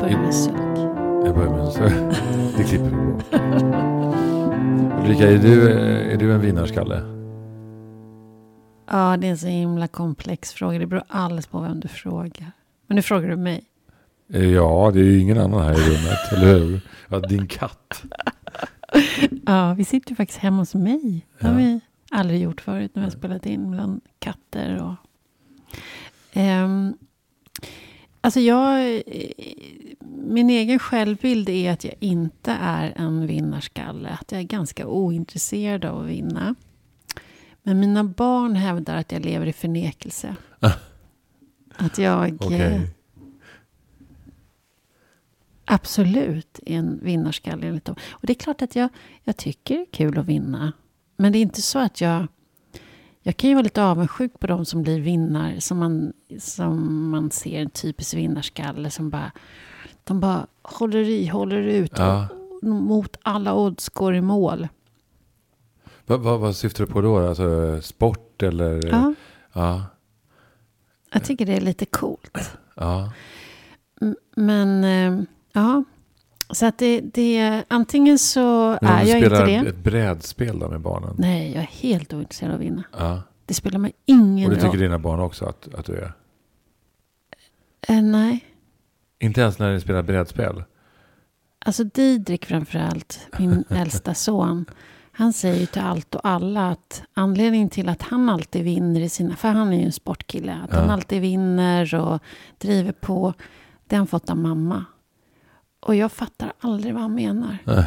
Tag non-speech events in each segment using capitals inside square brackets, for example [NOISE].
börjar med sök. Jag börjar med så. Det klipper vi bort. Ulrika, är du, är du en vinnarskalle? Ja, det är en så himla komplex fråga. Det beror alldeles på vem du frågar. Men nu frågar du mig. Eh, Ja, det är ju ingen annan här i rummet, eller hur? Ja, din katt. Ja, vi sitter ju faktiskt hemma hos mig. Det har Ja. vi aldrig gjort förut när vi har spelat in bland katter och... Ehm, alltså jag... Min egen självbild är att jag inte är en vinnarskalle. Att jag är ganska ointresserad av att vinna. Men mina barn hävdar att jag lever i förnekelse. [LAUGHS] Att jag eh, absolut är en vinnarskalle enligt dem. Och det är klart att jag, jag tycker det är kul att vinna. Men det är inte så att jag... Jag kan ju vara lite avundsjuk på de som blir vinnare. Som man, som man ser en typisk vinnarskalle som bara... De bara håller i, håller ut. Ja. Och mot alla odds går i mål. Vad, vad, vad syftar du på då? Alltså sport eller? Ja, Ja. jag tycker det är lite coolt. ja. Men, eh, ja. Så att det, det... Antingen så Men är du jag inte spelar det. ett brädspel då med barnen? Nej, jag är helt ointresserad av att vinna. Ja. Det spelar mig ingen Och det tycker roll. dina barn också att, att du är? Eh, nej. Inte ens när ni spelar brädspel? Alltså Didrik framförallt, min [LAUGHS] äldsta son. Han säger ju till allt och alla att anledningen till att han alltid vinner i sina... För han är ju en sportkille. Att han Ja. alltid vinner och driver på. Det har han fått av mamma. Och jag fattar aldrig vad han menar. Nej.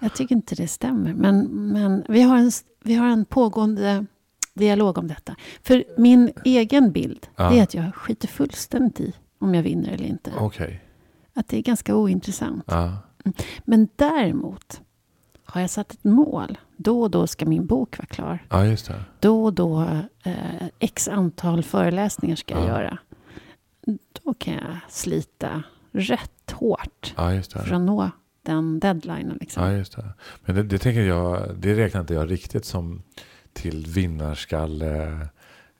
Jag tycker inte det stämmer. Men, men vi, har en, vi har en pågående dialog om detta. För min egen bild Ja. det är att jag skiter fullständigt i om jag vinner eller inte. Okej. Att det är ganska ointressant. Ja. Men däremot har jag satt ett mål. Då och då ska min bok vara klar. ja, just det. Då och då eh, x antal föreläsningar ska jag Ja. göra. Då kan jag slita rätt hårt det. för att nå den deadlinen. Liksom. Ja, just det. Men det, det tänker jag, det räknar inte jag riktigt som till vinnarskalle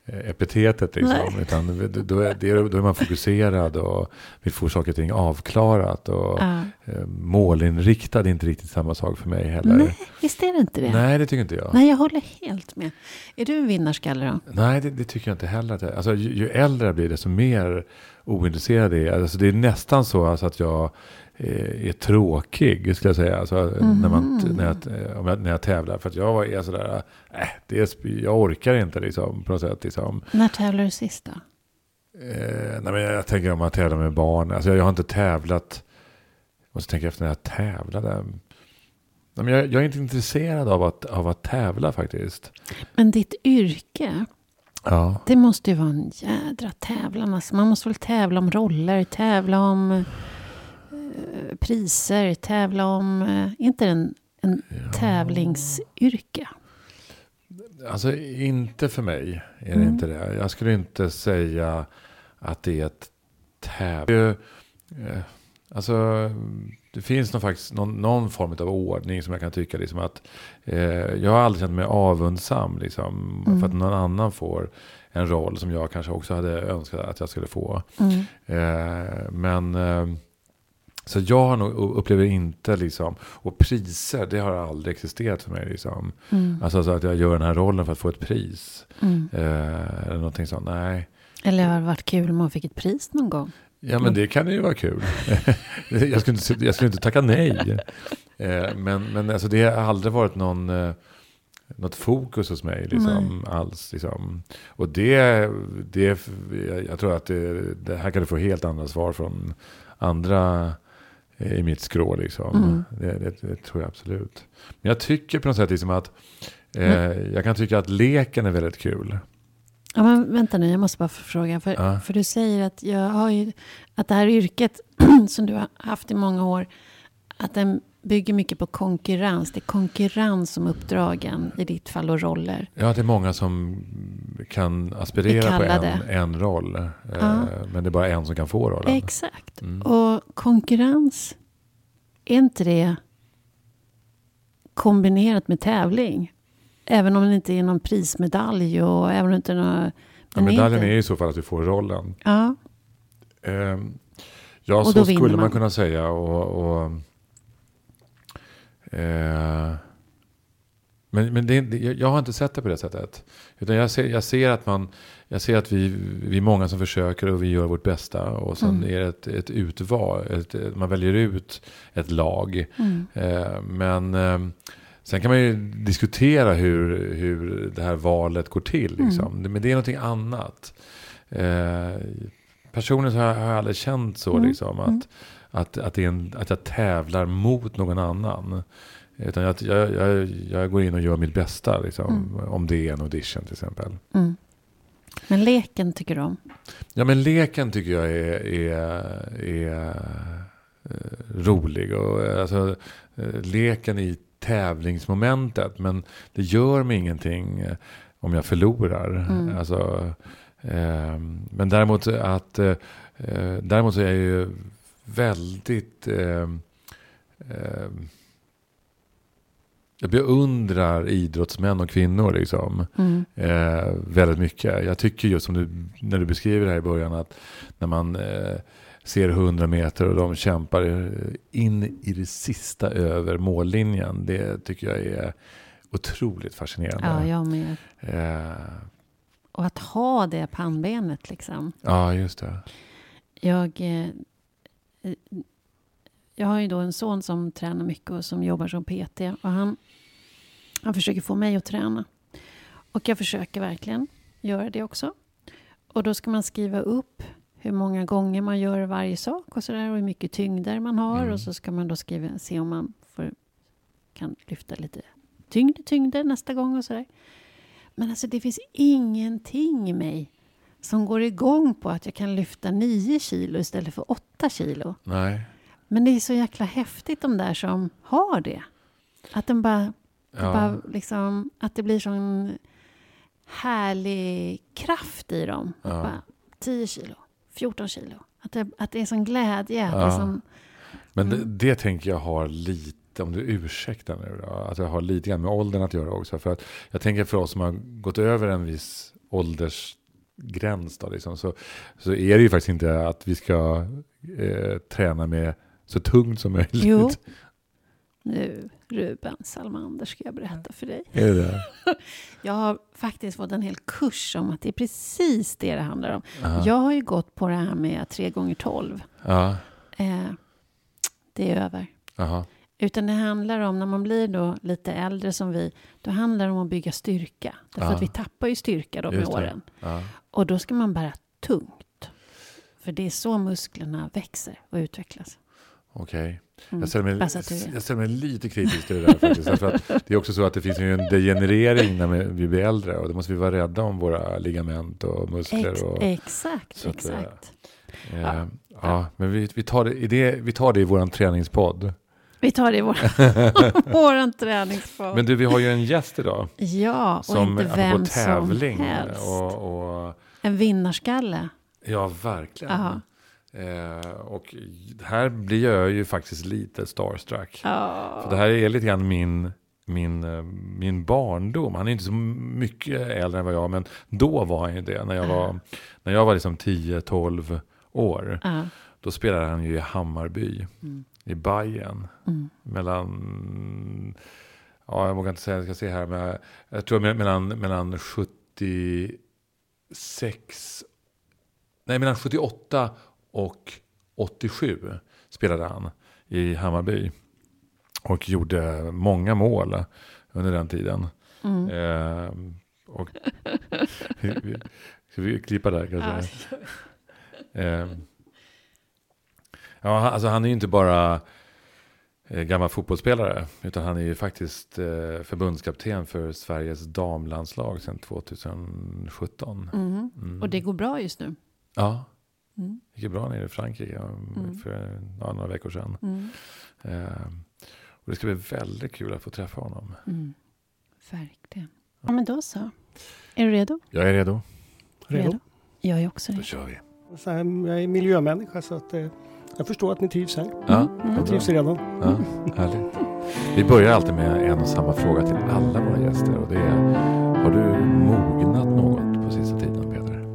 epitetet liksom. Utan då är, då är man fokuserad och vill få saker och ting avklarat. Och Ja. eh, målinriktad är inte riktigt samma sak för mig heller. Nej, visst är det inte det? Nej, det tycker inte jag. Nej, jag håller helt med. Är du en vinnarskalle då? Nej, det, det tycker jag inte heller. Alltså, ju, ju äldre jag blir, desto mer ointresserad är jag. Alltså, det är nästan så alltså, att jag eh, är tråkig, skulle jag säga. Alltså, när, man, när, jag, eh, jag, när jag tävlar. För att jag är sådär, äh, det är, jag orkar inte liksom, på något sätt. Liksom. När tävlar du sist då? Eh, nej, men jag, jag tänker om man tävlar med barn. Alltså, jag, jag har inte tävlat, jag måste tänka efter när jag tävlade. Nej, men jag, jag är inte intresserad av att, av att tävla faktiskt. Men ditt yrke, Ja. det måste ju vara en jädra tävlan. Alltså man måste väl tävla om roller, tävla om eh, priser, tävla om... Eh, inte en, en tävlingsyrke? Alltså inte för mig är det Mm. inte det. Jag skulle inte säga att det är ett tävling. Alltså det finns nog faktiskt någon, någon form av ordning som jag kan tycka liksom att eh, jag har aldrig känt mig avundsam liksom Mm. för att någon annan får en roll som jag kanske också hade önskat att jag skulle få. Mm. Eh, men eh, så jag har nog, upplever inte liksom, och priser det har aldrig existerat för mig liksom. Mm. Alltså så att jag gör den här rollen för att få ett pris. Mm. Eh, eller någonting sånt. Nej. Eller har det varit kul om man fick ett pris någon gång? Ja men det kan ju vara kul. [LAUGHS] jag, skulle inte, jag skulle inte tacka nej. Eh, men men alltså, det har aldrig varit någon, eh, något fokus hos mig liksom, alls. Liksom. Och det, det, jag, tror att det, det här kan du få helt andra svar från andra i mitt skrå. Liksom. Mm. Det, det, det tror jag absolut. Men jag tycker på något sätt liksom att eh, jag kan tycka att leken är väldigt kul. Ja, men vänta nu, jag måste bara fråga. För, Ja. för du säger att, jag har ju, att det här yrket [CLEARS THROAT] som du har haft i många år, att den bygger mycket på konkurrens. Det är konkurrens om uppdragen i ditt fall och roller. Ja, det är många som kan aspirera på en, en roll. Eh, Ja. Men det är bara en som kan få rollen. Exakt. Mm. Och konkurrens, är inte det kombinerat med tävling? Även om det inte är någon prismedalj och även om det inte är några... Ja, medaljen är i så fall att du får rollen. Ja, Ehm, Ja, Och så skulle man man. kunna säga. Och, och, eh, men men det, jag har inte sett det på det sättet. Utan jag ser, jag ser att, man, jag ser att vi, vi är många som försöker och vi gör vårt bästa. Och sen Mm. är det ett, ett utval. Ett, man väljer ut ett lag. Mm. Eh, men eh, sen kan man ju diskutera hur, hur det här valet går till. Liksom. Mm. Men det är någonting annat. Eh, personligen så har jag, har jag aldrig känt så. Mm. Liksom, att, Mm. Att, att, det är en, att jag tävlar mot någon annan. Utan jag, jag, jag, jag går in och gör mitt bästa. Liksom, Mm. Om det är en audition till exempel. Mm. Men leken tycker du om? Ja men leken tycker jag är, är, är eh, rolig. Och, alltså, eh, leken i tävlingsmomentet. Men det gör mig ingenting eh, om jag förlorar. Mm. Alltså, eh, men däremot att eh, däremot så är jag ju väldigt eh, eh, jag beundrar idrottsmän och kvinnor liksom. Mm. Eh, väldigt mycket. Jag tycker just som du, när du beskriver det här i början att när man eh, ser 100 meter och de kämpar in i det sista över mållinjen. Det tycker jag är otroligt fascinerande. Ja, jag med. Eh, Och att ha det pannbenet liksom. ja, just det. Jag, eh, jag har ju då en son som tränar mycket och som jobbar som PT. Och han, han försöker få mig att träna. Och jag försöker verkligen göra det också. Och då ska man skriva upp hur många gånger man gör varje sak och sådär. Och hur mycket tyngder man har. Mm. Och så ska man då skriva, se om man får, kan lyfta lite tyngre tyngder nästa gång och sådär. Men alltså det finns ingenting i mig som går igång på att jag kan lyfta 9 kilo istället för 8 kilo. Nej. Men det är så jäkla häftigt de där som har det. Att de bara, Ja. bara liksom, att det blir sån härlig kraft i dem. Ja. bara, 10 kilo, 14 kilo. Att det, att det är sån glädje. Att Ja. det är sån, Men det, Mm. det tänker jag har lite, om du ursäktar nu då, att jag har lite grann med åldern att göra också. För att jag tänker för oss som har gått över en viss åldersgräns då, liksom, så, så är det ju faktiskt inte att vi ska eh, träna med så tungt som möjligt. Jo. [LAUGHS] nu, Ruben Salmander, ska jag berätta för dig. Är det? [LAUGHS] Jag har faktiskt fått en hel kurs om att det är precis det det handlar om. Ja. Jag har ju gått på det här med 3 gånger 12 Ja. eh, Det är över. Aha. Utan det handlar om, när man blir då lite äldre som vi, då handlar det om att bygga styrka. Därför Ja. att vi tappar ju styrka då med åren. Ja. Och då ska man bära tungt. För det är så musklerna växer och utvecklas. Okej. Mm. Jag, ställer mig, jag ställer mig lite kritisk till det där faktiskt. Därför att det är också så att det finns en degenerering när vi blir äldre. Och då måste vi vara rädda om våra ligament och muskler. Ex- Och, exakt, att, eh, exakt. eh, Ja. ja. men vi, vi, tar det, i det, vi tar det i vår träningspodd. Vi tar det i vår, [LAUGHS] våran träningsform. Men du, vi har ju en gäst idag. ja, och Som inte vem tävling. som helst. Och, och, En vinnarskalle. ja, verkligen. Eh, och här blir jag ju faktiskt lite starstruck. Ja. För det här är lite grann min, min, eh, min barndom. Han är inte så mycket äldre än vad jag men då var han ju det. När jag var, när jag var liksom 10-12 år. Ja. Då spelade han ju i Hammarby. Mm. I Bayern Mm. Mellan, ja jag vågar inte säga, jag ska se här. Men jag, jag tror me- mellan, mellan 76, nej mellan 78 och 87 spelade han i Hammarby. Och gjorde många mål under den tiden. Mm. Eh, och, [LAUGHS] ska vi klippa där kanske? Eh, ja, han- alltså han är ju inte bara eh, gammal fotbollsspelare. Utan han är ju faktiskt eh, förbundskapten för Sveriges damlandslag sedan 2017. Mm. Mm. Och det går bra just nu. Ja, Mm. det gick bra nere i Frankrike Mm. för ja, några veckor sedan. Mm. Eh, och det ska bli väldigt kul att få träffa honom. Mm. Verkligen. Ja, men då så. Är du redo? Jag är redo. Redo? Jag är också Då redo. kör vi. Jag är miljömänniska så att, eh, jag förstår att ni trivs här. Ja, Mm. Jag trivs redan. Ja, härligt. Vi börjar alltid med en och samma fråga till alla våra gäster. Och det är, har du mognat något på sista tiden, Peter?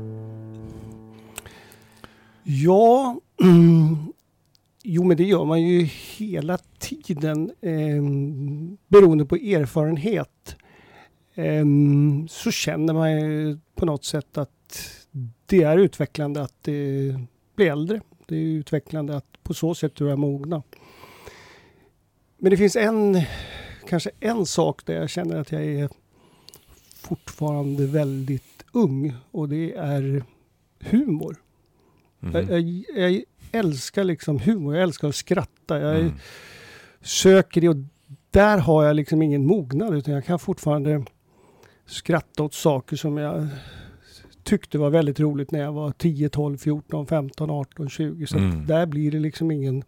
Ja, [CLEARS THROAT] mm, men det gör man ju hela tiden eh, beroende på erfarenhet. Eh, så känner man ju på något sätt att det är utvecklande att eh, bli äldre. Det är utvecklande att på så sätt börja mogna. Men det finns en, kanske en sak där jag känner att jag är fortfarande väldigt ung och det är humor. Mhm. Jag, jag, jag älskar liksom humor, jag älskar att skratta. Jag Mm. söker det och där har jag liksom ingen mognad utan jag kan fortfarande skratta åt saker som jag tyckte var väldigt roligt när jag var 10, 12, 14, 15, 18, 20. Så Mm. där blir det liksom ingen,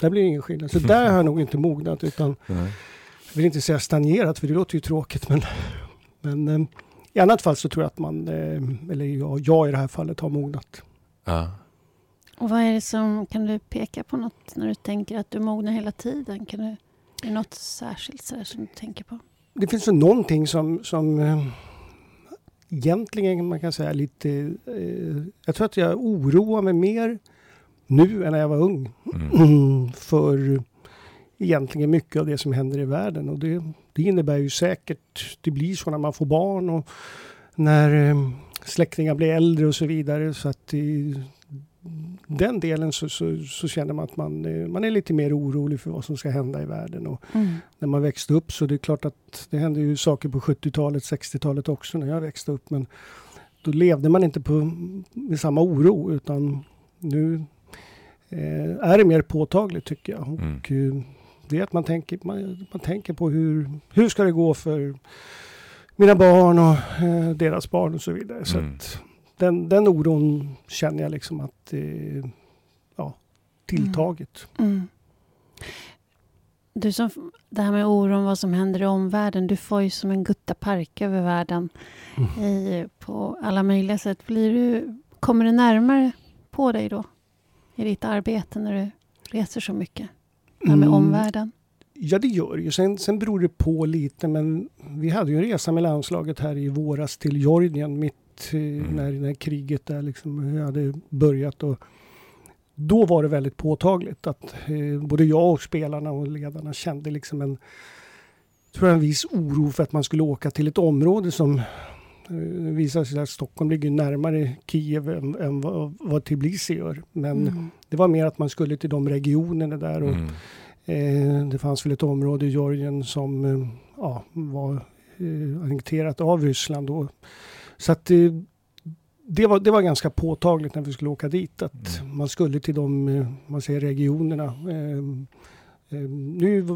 där blir det ingen skillnad. Så där har jag nog inte mognat utan [LAUGHS] Nej. jag vill inte säga stagnerat för det låter ju tråkigt men, men eh, i annat fall så tror jag att man, eh, eller jag, jag i det här fallet har mognat. Ja. Och vad är det som, kan du peka på något när du tänker att du mognar hela tiden? Kan du, är det något särskilt som du tänker på? Det finns väl någonting som, som eh, egentligen man kan säga lite... Eh, jag tror att jag oroar mig mer nu än när jag var ung. Mm. [CLEARS THROAT] för egentligen mycket av det som händer i världen. Och det, det innebär ju säkert, det blir så när man får barn och när eh, släktingar blir äldre och så vidare. Så att i den delen så, så, så känner man att man, eh, man är lite mer orolig för vad som ska hända i världen. Och Mm. när man växte upp så det är klart att det hände ju saker på 70-talet, 60-talet också när jag växte upp. Men då levde man inte på, med samma oro utan nu eh, är det mer påtagligt tycker jag. Mm. Och, eh, det är att man tänker, man, man tänker på hur, hur ska det gå för mina barn och eh, deras barn och så vidare. Så Mm. att den, den oron känner jag liksom att eh, ja, tilltagit. Mm. Du som, det här med oron, vad som händer i omvärlden. Du får ju som en gutta park över världen i, på alla möjliga sätt. Blir du, kommer det närmare på dig då? I ditt arbete när du reser så mycket? Det här med Mm. omvärlden? Ja, det gör ju. Sen, sen beror det på lite, men vi hade ju en resa med landslaget här i våras till Georgien mitt eh, när, när kriget där liksom hade börjat. Och då var det väldigt påtagligt att eh, både jag och spelarna och ledarna kände liksom en, tror jag, en viss oro för att man skulle åka till ett område som eh, det visade sig att Stockholm ligger närmare Kiev än, än vad, vad Tbilisi gör. Men Mm. det var mer att man skulle till de regionerna där. Och, Mm. Eh, det fanns väl ett område i Georgien som eh, ja, var eh, annekterat av Ryssland då. Så att eh, det, var, det var ganska påtagligt när vi skulle åka dit att Mm. man skulle till de eh, man säger, regionerna. Eh, eh, nu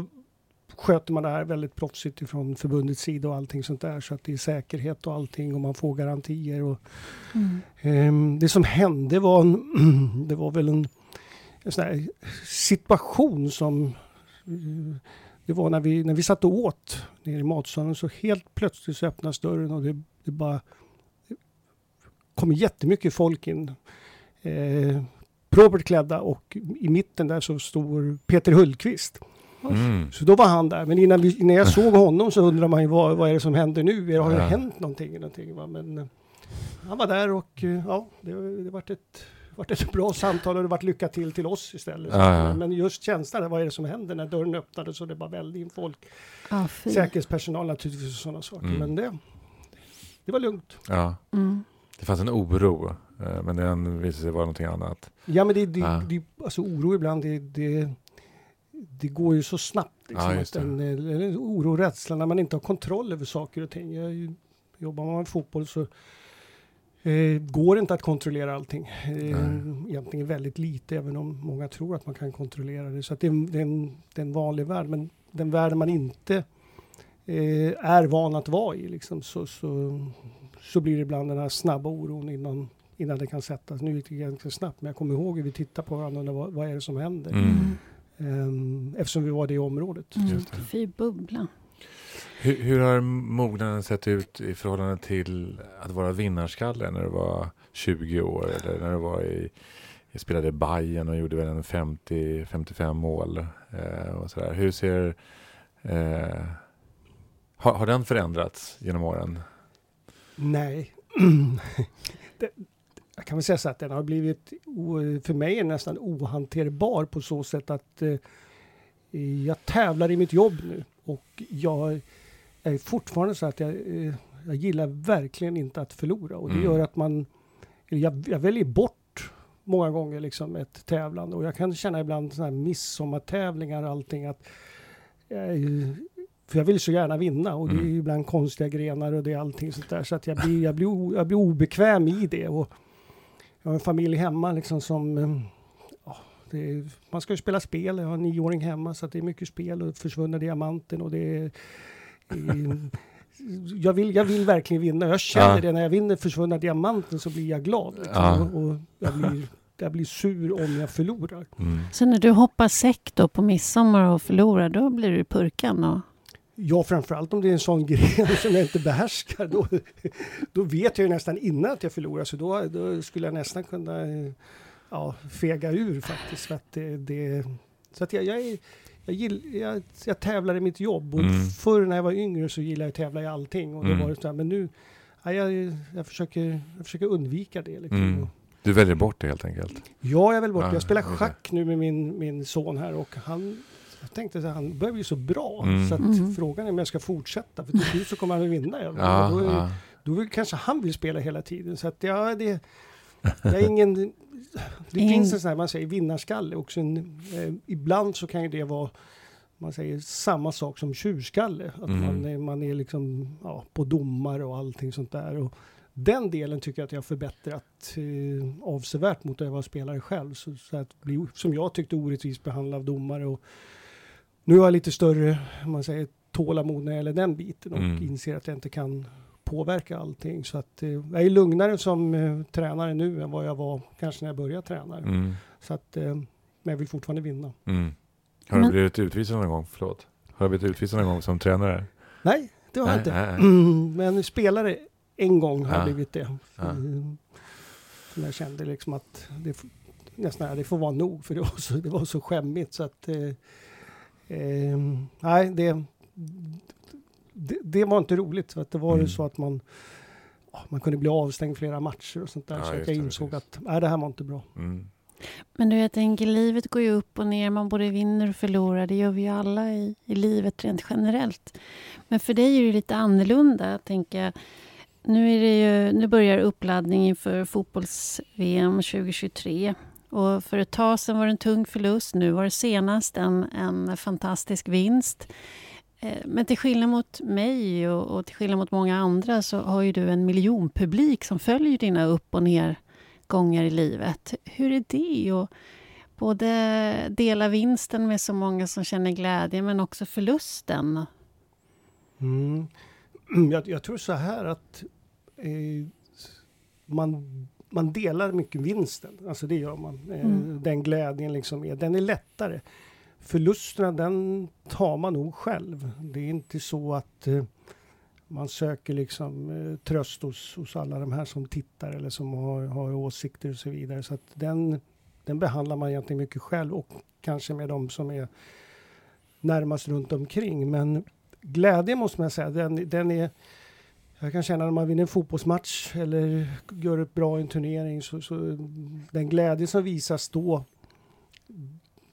sköter man det här väldigt proffsigt ifrån förbundets sida och allting sånt där så att det är säkerhet och allting och man får garantier. Och, Mm. Ehm, det som hände var, en, [CLEARS THROAT] det var väl en, en sån här situation som eh, det var när vi, när vi satt och åt nere i matsalen så helt plötsligt så öppnas dörren och det, det bara kommer jättemycket folk in. Eh, propert klädda och i mitten där så står Peter Hultqvist. Mm. Så då var han där. Men innan, vi, innan jag såg honom så undrar man ju vad, vad är det som händer nu? Har det Ja. hänt någonting? någonting va? Men eh, han var där och eh, ja, det, det vart ett, vart ett bra samtal och det vart lycka till till oss istället. Ja, ja. Men just känslan, vad är det som händer när dörren öppnades och det bara välde in folk? Fy. Säkerhetspersonal naturligtvis och sådana saker. Mm. Men det, det var lugnt. Ja, Mm. Det fanns en oro, eh, men den visade sig vara någonting annat. Ja men det, det, Ja. det alltså oro ibland, det, det, det går ju så snabbt. Liksom, Ja, att en, eller oro och rädsla när man inte har kontroll över saker och ting. Jag, jobbar man med fotboll så eh, går det inte att kontrollera allting. Eh, egentligen väldigt lite, även om många tror att man kan kontrollera det. Så att det, är, det, är en, det är en vanlig värld, men den värld man inte eh, är van att vara i, liksom, så, så, så blir det ibland den här snabba oron innan, innan det kan sättas. Nu gick det ganska snabbt, men jag kommer ihåg hur vi tittade på varandra och undrade, vad, vad är det som händer? Mm. Ehm, eftersom vi var det i området. Mm. Fy bubbla. Hur, hur har mognaden sett ut i förhållande till att vara vinnarskalle när du var 20 år eller när du var i jag spelade i Bayern och gjorde väl en 50-55 mål. Eh, och sådär. Hur ser... Eh, har, har den förändrats genom åren? Nej. [CLEARS THROAT] det, jag kan väl säga så att den har blivit, för mig nästan ohanterbar på så sätt att eh, jag tävlar i mitt jobb nu och jag är fortfarande så att jag, eh, jag gillar verkligen inte att förlora och det mm. gör att man, jag, jag väljer bort många gånger liksom ett tävlande och jag kan känna ibland sådana här midsommartävlingar och allting att för jag vill så gärna vinna och det är mm. ibland konstiga grenar och det är allting sånt där. Så att jag blir, jag blir, jag blir obekväm i det. Och jag har en familj hemma liksom som... Ehm, ja, är, man ska ju spela spel, jag har en nioåring hemma så att det är mycket spel och försvunna diamanten och det är... [LAUGHS] jag, vill, jag vill verkligen vinna. Jag känner ja. det när jag vinner försvunna diamanten så blir jag glad. Liksom. Ja. Och jag blir, jag blir sur om jag förlorar. Mm. Så när du hoppar säck då på midsommar och förlorar, då blir du purkan? Och... Ja, framförallt om det är en sån [LAUGHS] gren som jag inte behärskar. Då, då vet jag ju nästan innan att jag förlorar, så då, då skulle jag nästan kunna ja, fega ur faktiskt. För att det, det så att jag, jag, är, jag, gill, jag, jag tävlar i mitt jobb och mm. förr när jag var yngre så gillade jag att tävla i allting. Och mm. var det så här, men nu, ja, jag, jag, försöker, jag försöker undvika det. Liksom. Mm. Du väljer bort det helt enkelt? Ja, jag väljer bort det. Jag spelar schack nu med min, min son här och han jag tänkte att han börjar bli så bra mm. så att mm. frågan är om jag ska fortsätta för till slut så kommer han att vinna. Ja, då, är, ja. då vill kanske han vill spela hela tiden så att ja, det, jag är ingen... Det ingen. finns en sån här, man säger vinnarskalle också. En, eh, ibland så kan ju det vara man säger samma sak som tjurskalle. Att mm. man, är, man är liksom ja, på domar och allting sånt där. Och den delen tycker jag att jag har förbättrat eh, avsevärt mot när jag var spelare själv. Så, så att bli, som jag tyckte orättvist behandlad av domare och nu har jag lite större man säger, tålamod när det gäller den biten och mm. inser att jag inte kan påverka allting. Så att eh, jag är lugnare som eh, tränare nu än vad jag var kanske när jag började träna. Mm. Så att, eh, men jag vill fortfarande vinna. Mm. Har du blivit utvisad någon gång? Förlåt. Har du blivit utvisad någon gång som tränare? Nej, det har jag inte. Nej, nej. [CLEARS THROAT] men spelare en gång har ja. jag blivit det. Ja. Mm. Som jag kände liksom att det, nästan, det får vara nog för det var så, det var så skämmigt så att eh, nej, det, det, det, var inte roligt. För att det var mm. ju så att man, man kunde bli avstängd flera matcher och sånt där. Ja, så jag insåg att nej, det här var inte bra. Mm. Men du, jag tänker, livet går ju upp och ner. Man både vinner och förlorar. Det gör vi ju alla i, i livet rent generellt. Men för dig är det lite annorlunda, tänker jag. Nu, är det ju, nu börjar uppladdningen inför fotbolls-VM 2023. Och för ett tag sedan var det en tung förlust. Nu var det senast en, en fantastisk vinst. Eh, men till skillnad mot mig och, och, till skillnad mot många andra så har ju du en miljonpublik som följer dina upp och nergångar i livet. Hur är det att både dela vinsten med så många som känner glädje men också förlusten? Mm. [CLEARS THROAT] Jag, jag, tror så här att eh, man man delar mycket vinsten, alltså det gör man. Eh, mm. Den glädjen liksom är, den är lättare. Förlusterna den tar man nog själv. Det är inte så att eh, man söker liksom eh, tröst hos, hos alla de här som tittar eller som har, har åsikter och så vidare. Så att den, den behandlar man egentligen mycket själv och kanske med de som är närmast runt omkring. Men glädje måste man säga, den, den är jag kan känna när man vinner en fotbollsmatch eller gör ett bra i en turnering så, så den glädje som visas då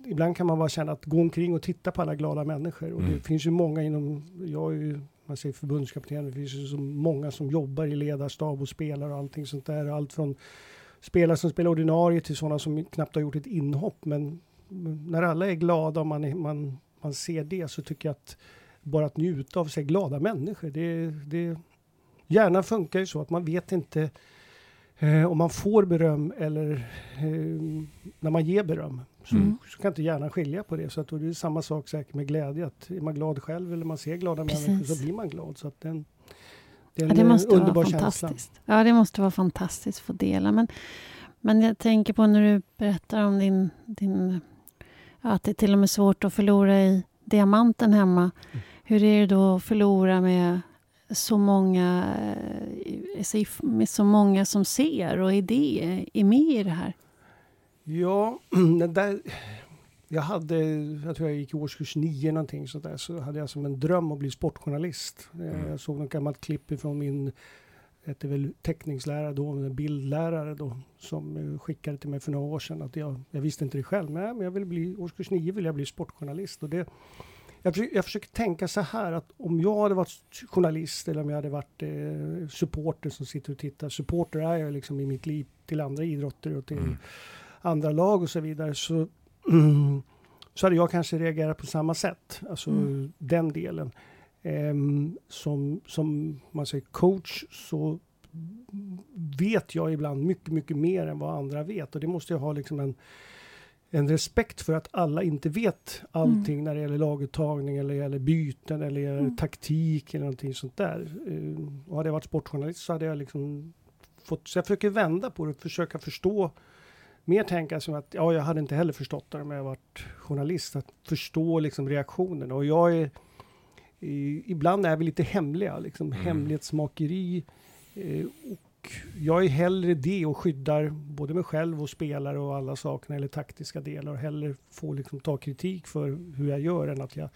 Ibland kan man bara känna att gå omkring och titta på alla glada människor. Och mm. det finns ju många inom, jag är ju, man säger förbundskapten, det finns ju så många som jobbar i ledarstab och spelar och allting sånt där. Allt från spelare som spelar ordinarie till sådana som knappt har gjort ett inhopp. Men när alla är glada och man, är, man, man ser det så tycker jag att bara att njuta av sig glada människor, det, det, Hjärnan funkar ju så att man vet inte eh, om man får beröm eller eh, när man ger beröm. Så, mm. så, kan inte hjärnan skilja på det. Så att, det är samma sak säkert med glädje. Att är man glad själv eller man ser glada Precis. människor så blir man glad. Så att den, det är en ja, det måste underbar vara fantastiskt. känsla. Ja, det måste vara fantastiskt att få dela. Men, men jag tänker på när du berättar om din, din att det är till och med svårt att förlora i diamanten hemma. Mm. Hur är det då att förlora med så många, eh, med så många som ser och är, är med i det här? Ja, [CLEARS THROAT] där, jag hade, jag tror jag gick i årskurs nio någonting sånt så hade jag som en dröm att bli sportjournalist. Eh, mm. Jag såg något gammalt klipp från min hette väl teckningslärare då, bildlärare då, som eh, skickade till mig för några år sedan att jag, jag visste inte det själv, men jag vill bli, årskurs 9 vill jag bli sportjournalist. Och det, jag, försöker, jag försöker tänka så här att om jag hade varit journalist eller om jag hade varit eh, supporter som sitter och tittar. Supporter är jag liksom i mitt liv till andra idrotter och till mm. andra lag och så vidare. Så, mm, så hade jag kanske reagerat på samma sätt. Alltså mm. den delen. Um, som, som man säger coach så vet jag ibland mycket, mycket mer än vad andra vet. Och det måste jag ha liksom en, en respekt för att alla inte vet allting mm. när det gäller laguttagning eller gäller byten eller gäller mm. taktik eller någonting sånt där. Uh, och hade jag varit sportjournalist så hade jag liksom fått, så jag försöker vända på det och försöka förstå mer tänka som att, ja, jag hade inte heller förstått det om jag varit journalist, att förstå liksom reaktionerna. Och jag är, i, ibland är vi lite hemliga, liksom mm. hemlighetsmakeri. Eh, och jag är hellre det och skyddar både mig själv och spelare och alla sakerna, eller taktiska delar, och hellre få liksom ta kritik för hur jag gör än att jag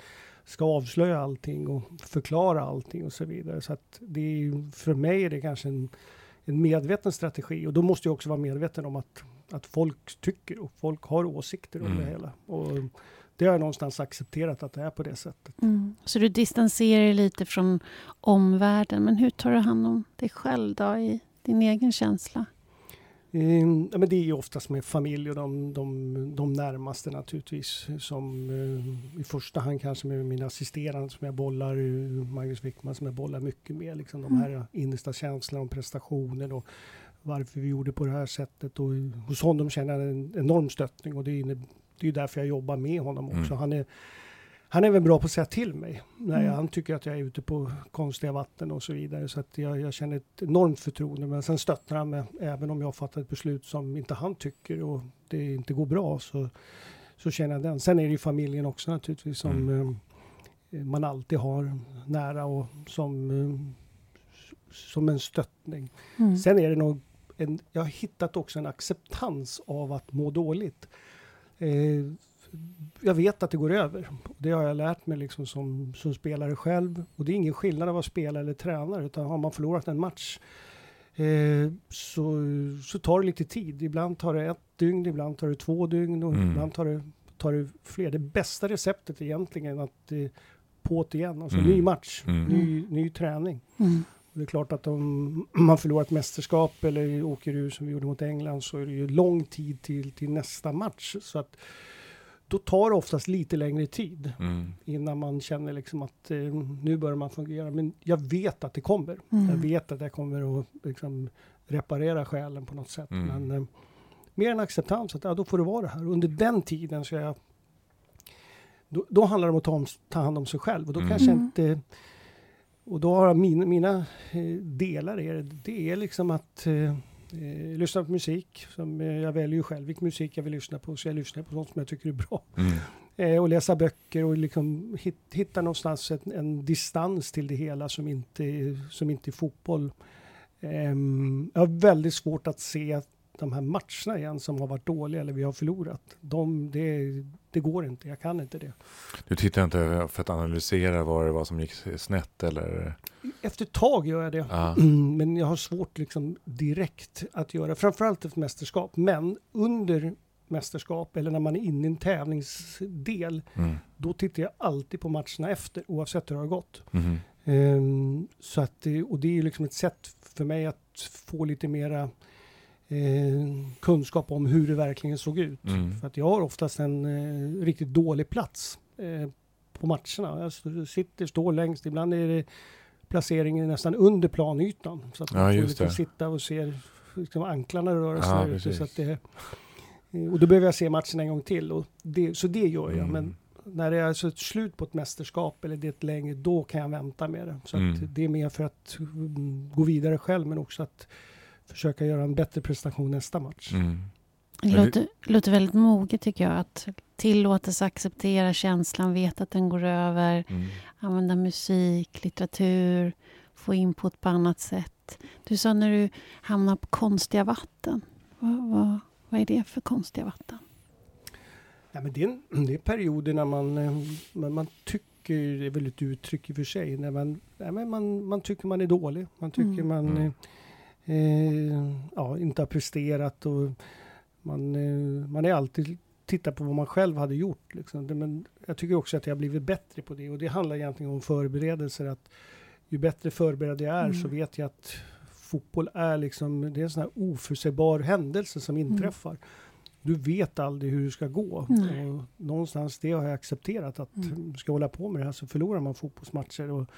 ska avslöja allting och förklara allting och så vidare. Så att det är, för mig är det kanske en, en medveten strategi och då måste jag också vara medveten om att att folk tycker och folk har åsikter mm. om det hela. Och det har jag någonstans accepterat att det är på det sättet. Mm. Så du distanserar dig lite från omvärlden. Men hur tar du hand om dig själv då, i din egen känsla? Mm, ja, men det är ju oftast med familj och de, de, de närmaste naturligtvis. Som uh, i första hand kanske med min assisterande som jag bollar, uh, Magnus Wickman som jag bollar mycket med. Liksom de mm. här innersta känslorna om prestationen och varför vi gjorde på det här sättet. Och hos honom känner jag en enorm stöttning och det är, det är därför jag jobbar med honom också. Mm. Han, är, han är väl bra på att säga till mig när mm. han tycker att jag är ute på konstiga vatten och så vidare. Så att jag, jag känner ett enormt förtroende. Men sen stöttar han mig även om jag fattar ett beslut som inte han tycker och det inte går bra. Så, så känner jag den. Sen är det ju familjen också naturligtvis som mm. eh, man alltid har nära och som, eh, som en stöttning. Mm. Sen är det nog en, jag har hittat också en acceptans av att må dåligt. Eh, jag vet att det går över. Det har jag lärt mig liksom som, som spelare själv. Och det är ingen skillnad att vara spelare eller tränare, utan har man förlorat en match eh, så, så tar det lite tid. Ibland tar det ett dygn, ibland tar det två dygn och mm. ibland tar det, tar det fler. Det bästa receptet egentligen att eh, på det igen, alltså mm. ny match, mm. ny, ny träning. Mm. Det är klart att om man förlorar ett mästerskap eller åker ur som vi gjorde mot England så är det ju lång tid till, till nästa match. Så att då tar det oftast lite längre tid mm. innan man känner liksom att eh, nu börjar man fungera. Men jag vet att det kommer. Mm. Jag vet att jag kommer att liksom, reparera själen på något sätt. Mm. Men eh, mer en acceptans att ja, då får det vara det här. Under den tiden så är jag då, då handlar det om att ta, om, ta hand om sig själv och då mm. kanske inte och då har min, mina eh, delar är det är liksom att eh, eh, lyssna på musik. Som, eh, jag väljer ju själv vilken musik jag vill lyssna på, så jag lyssnar på sånt som jag tycker är bra. Mm. Eh, och läsa böcker och liksom hit, hitta någonstans ett, en distans till det hela som inte, som inte är fotboll. Ehm, jag har väldigt svårt att se de här matcherna igen som har varit dåliga eller vi har förlorat. De, det, det går inte, jag kan inte det. Du tittar inte för att analysera vad det var som gick snett eller? Efter ett tag gör jag det. Ah. [CLEARS THROAT] Mm, men jag har svårt liksom direkt att göra, framförallt ett mästerskap. Men under mästerskap eller när man är inne i en tävlingsdel, mm. då tittar jag alltid på matcherna efter oavsett hur det har gått. Mm. Um, så att, och det är liksom ett sätt för mig att få lite mera eh, kunskap om hur det verkligen såg ut. Mm. För att jag har oftast en eh, riktigt dålig plats eh, på matcherna. Jag sitter, står längst, ibland är det placeringen nästan under planytan. Så att man får liksom sitta och se liksom, anklarna röra sig. Ja, ute, så att det, eh, och då behöver jag se matchen en gång till. Och det, så det gör jag. Mm. Men när det är alltså ett slut på ett mästerskap eller det är ett längre, då kan jag vänta med det. Så mm. det är mer för att mm, gå vidare själv, men också att försöka göra en bättre prestation nästa match. Mm. Det låter, låter väldigt moget tycker jag. Att tillåta sig acceptera känslan, veta att den går över. Mm. Använda musik, litteratur, få input på annat sätt. Du sa när du hamnar på konstiga vatten. Vad, vad, vad är det för konstiga vatten? Ja, men det, är, det är perioder när man, eh, man, man tycker tycker, det är väl ett uttryck i och för sig, när man, nej, men man, man tycker man är dålig. Man tycker Mm. man Mm. Eh, ja, inte har presterat och man, eh, man är alltid tittar på vad man själv hade gjort. Liksom. Det, men jag tycker också att jag har blivit bättre på det och det handlar egentligen om förberedelser. Att ju bättre förberedd jag är Mm. så vet jag att fotboll är liksom, det är en sån här oförutsägbar händelse som Mm. inträffar. Du vet aldrig hur det ska gå. Nej. Och någonstans det har jag accepterat att Mm. ska hålla på med det här så förlorar man fotbollsmatcher. Och,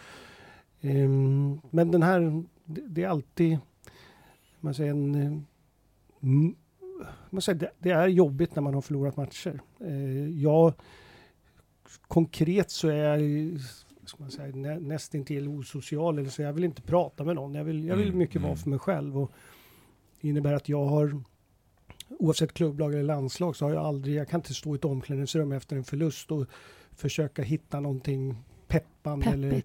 ehm, men den här, det, det är alltid, man säger en, eh, man säger, det, det är jobbigt när man har förlorat matcher. Eh, jag, konkret så är jag ska man säga, nä, nästintill osocial, eller så jag vill inte prata med någon. Jag vill, jag vill Mm, mycket vara mm. för mig själv. Och det innebär att jag har, oavsett klubblag eller landslag, så har jag aldrig, jag kan inte stå i ett omklädningsrum efter en förlust och försöka hitta någonting peppande. Eller,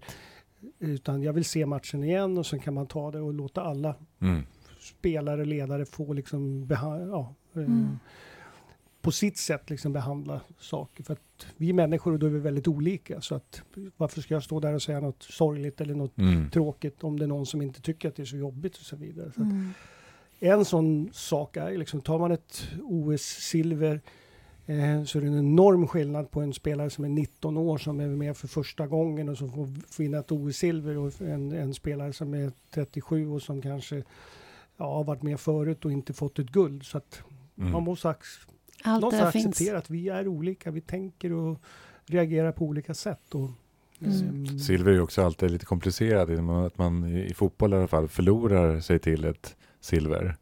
utan jag vill se matchen igen och sen kan man ta det och låta alla Mm. Spelare, ledare få liksom ja, eh, Mm. på sitt sätt liksom behandla saker. För att vi är människor och då är vi väldigt olika. Så att varför ska jag stå där och säga något sorgligt eller något Mm. tråkigt om det är någon som inte tycker att det är så jobbigt och så vidare. Så att Mm. en sån sak är liksom, tar man ett OS-silver eh, så är det en enorm skillnad på en spelare som är 19 år som är med för första gången och som får vinna ett OS-silver och en, en spelare som är 37 och som kanske ja, har varit med förut och inte fått ett guld. Så att Mm. man måste ac- Allt det någonstans acceptera att vi är olika. Vi tänker och reagerar på olika sätt. Och, Mm. ehm, Silver är ju också alltid lite komplicerat, att man i i fotboll i alla fall förlorar sig till ett silver.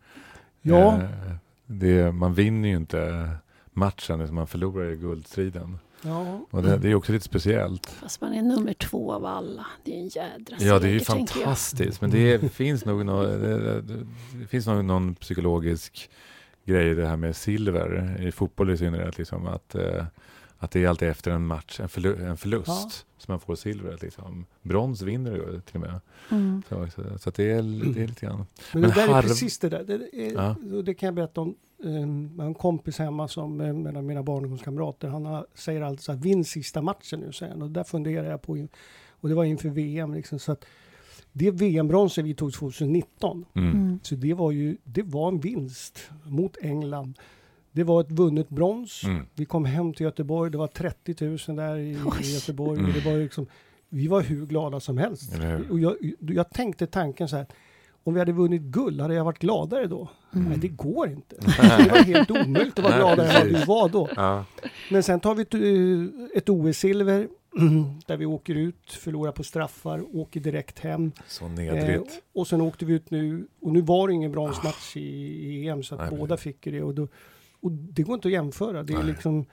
ja, Eh, det, man vinner ju inte matchen, utan man förlorar i guldstriden. Ja, Och det, det är också lite speciellt. Fast man är nummer två av alla. Det är en jädra Ja, det är ju fantastiskt. Men det finns nog nå- det, det, det finns nog någon psykologisk grej i det här med silver, i fotboll i synnerhet. Liksom, att, eh, att det är alltid efter en match, en, förlu en förlust, Ja. som man får silvret. Liksom. Brons vinner du till och med. Mm. Så, så, så att det, är, det är lite grann. Men, Men det där harv- är precis det där. Det, är, Ja. det kan jag berätta om. Um, jag har en kompis hemma som eh, en av mina barndomskamrater. Han har, säger alltid så här, vinn sista matchen nu, säger han. Och där funderar jag på. Och det var inför VM liksom. Så att det VM-bronset vi tog 2019. Mm. Mm. Så det var ju, det var en vinst mot England. Det var ett vunnet brons. Mm. Vi kom hem till Göteborg. Det var 30 000 där i, Oj. i Göteborg. Mm. Och det var liksom, vi var hur glada som helst. Och jag, jag tänkte tanken så här. Om vi hade vunnit guld, hade jag varit gladare då? Mm. Nej, det går inte. [LAUGHS] Det var helt omöjligt att vara gladare än vad precis. var då. Ja. Men sen tar vi ett, eh, ett OS-silver [CLEARS THROAT] där vi åker ut, förlorar på straffar, åker direkt hem. Så Eh, nedrigt. och sen åkte vi ut nu, och nu var det ingen bronsmatch i, i EM så att Nej, båda fick ju det. Och, då, och det går inte att jämföra. Det är Nej. liksom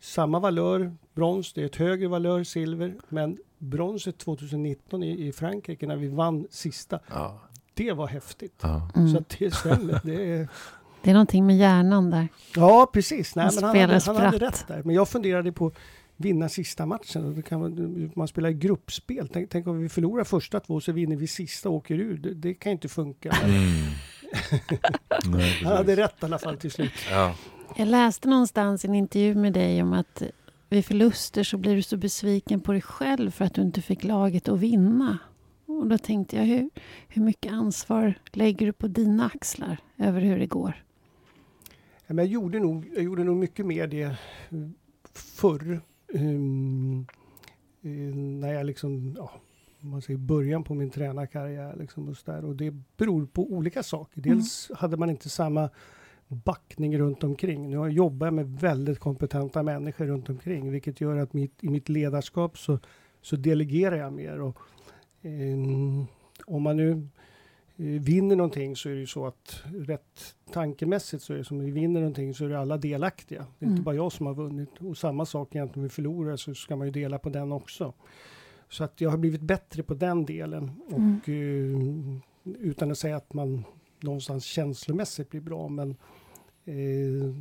samma valör, brons, det är ett högre valör, silver. Men bronset 2019 i, i Frankrike när vi vann sista, Ja. Det var häftigt. Ja. Så Mm. att det stämmer. Det är, Det är någonting med hjärnan där. ja, precis. Nej, Han men han, hade, han hade rätt där. Men jag funderade på vinna sista matchen. Det kan man, man spelar i gruppspel. Tänk, tänk om vi förlorar första två så vinner vi sista och åker ur. Det, det kan inte funka. Mm. Nej, [LAUGHS] Han hade rätt i alla fall till slut. Ja. Jag läste någonstans en intervju med dig om att vid förluster så blir du så besviken på dig själv för att du inte fick laget att vinna. Och då tänkte jag, hur, hur mycket ansvar lägger du på dina axlar över hur det går? Ja, men jag, gjorde nog, jag gjorde nog mycket mer det eh, förr. Um, när jag liksom, ja, man säger början på min tränarkarriär. Liksom och, där. och det beror på olika saker. Dels hade man inte samma backning runt omkring. Nu jobbar jag med väldigt kompetenta människor runt omkring, vilket gör att mitt, i mitt ledarskap så, så delegerar jag mer. Och, om man nu eh, vinner någonting så är det ju så att rätt tankemässigt så är det som vi vinner någonting så är det alla delaktiga. Det är Mm. inte bara jag som har vunnit. Och samma sak egentligen om vi förlorar så ska man ju dela på den också. Så att jag har blivit bättre på den delen. Och eh, utan att säga att man någonstans känslomässigt blir bra. Men eh,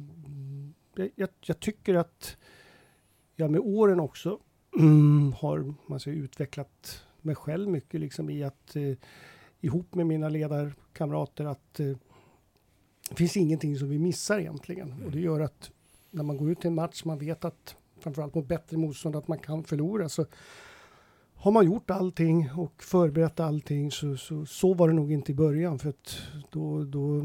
jag, jag, jag tycker att jag med åren också mm, har man säger, utvecklat mig själv mycket liksom i att eh, ihop med mina ledarkamrater att eh, det finns ingenting som vi missar egentligen. Och det gör att när man går ut i en match, man vet att framförallt mot bättre motstånd att man kan förlora. Så har man gjort allting och förberett allting så, så, så var det nog inte i början för att då, då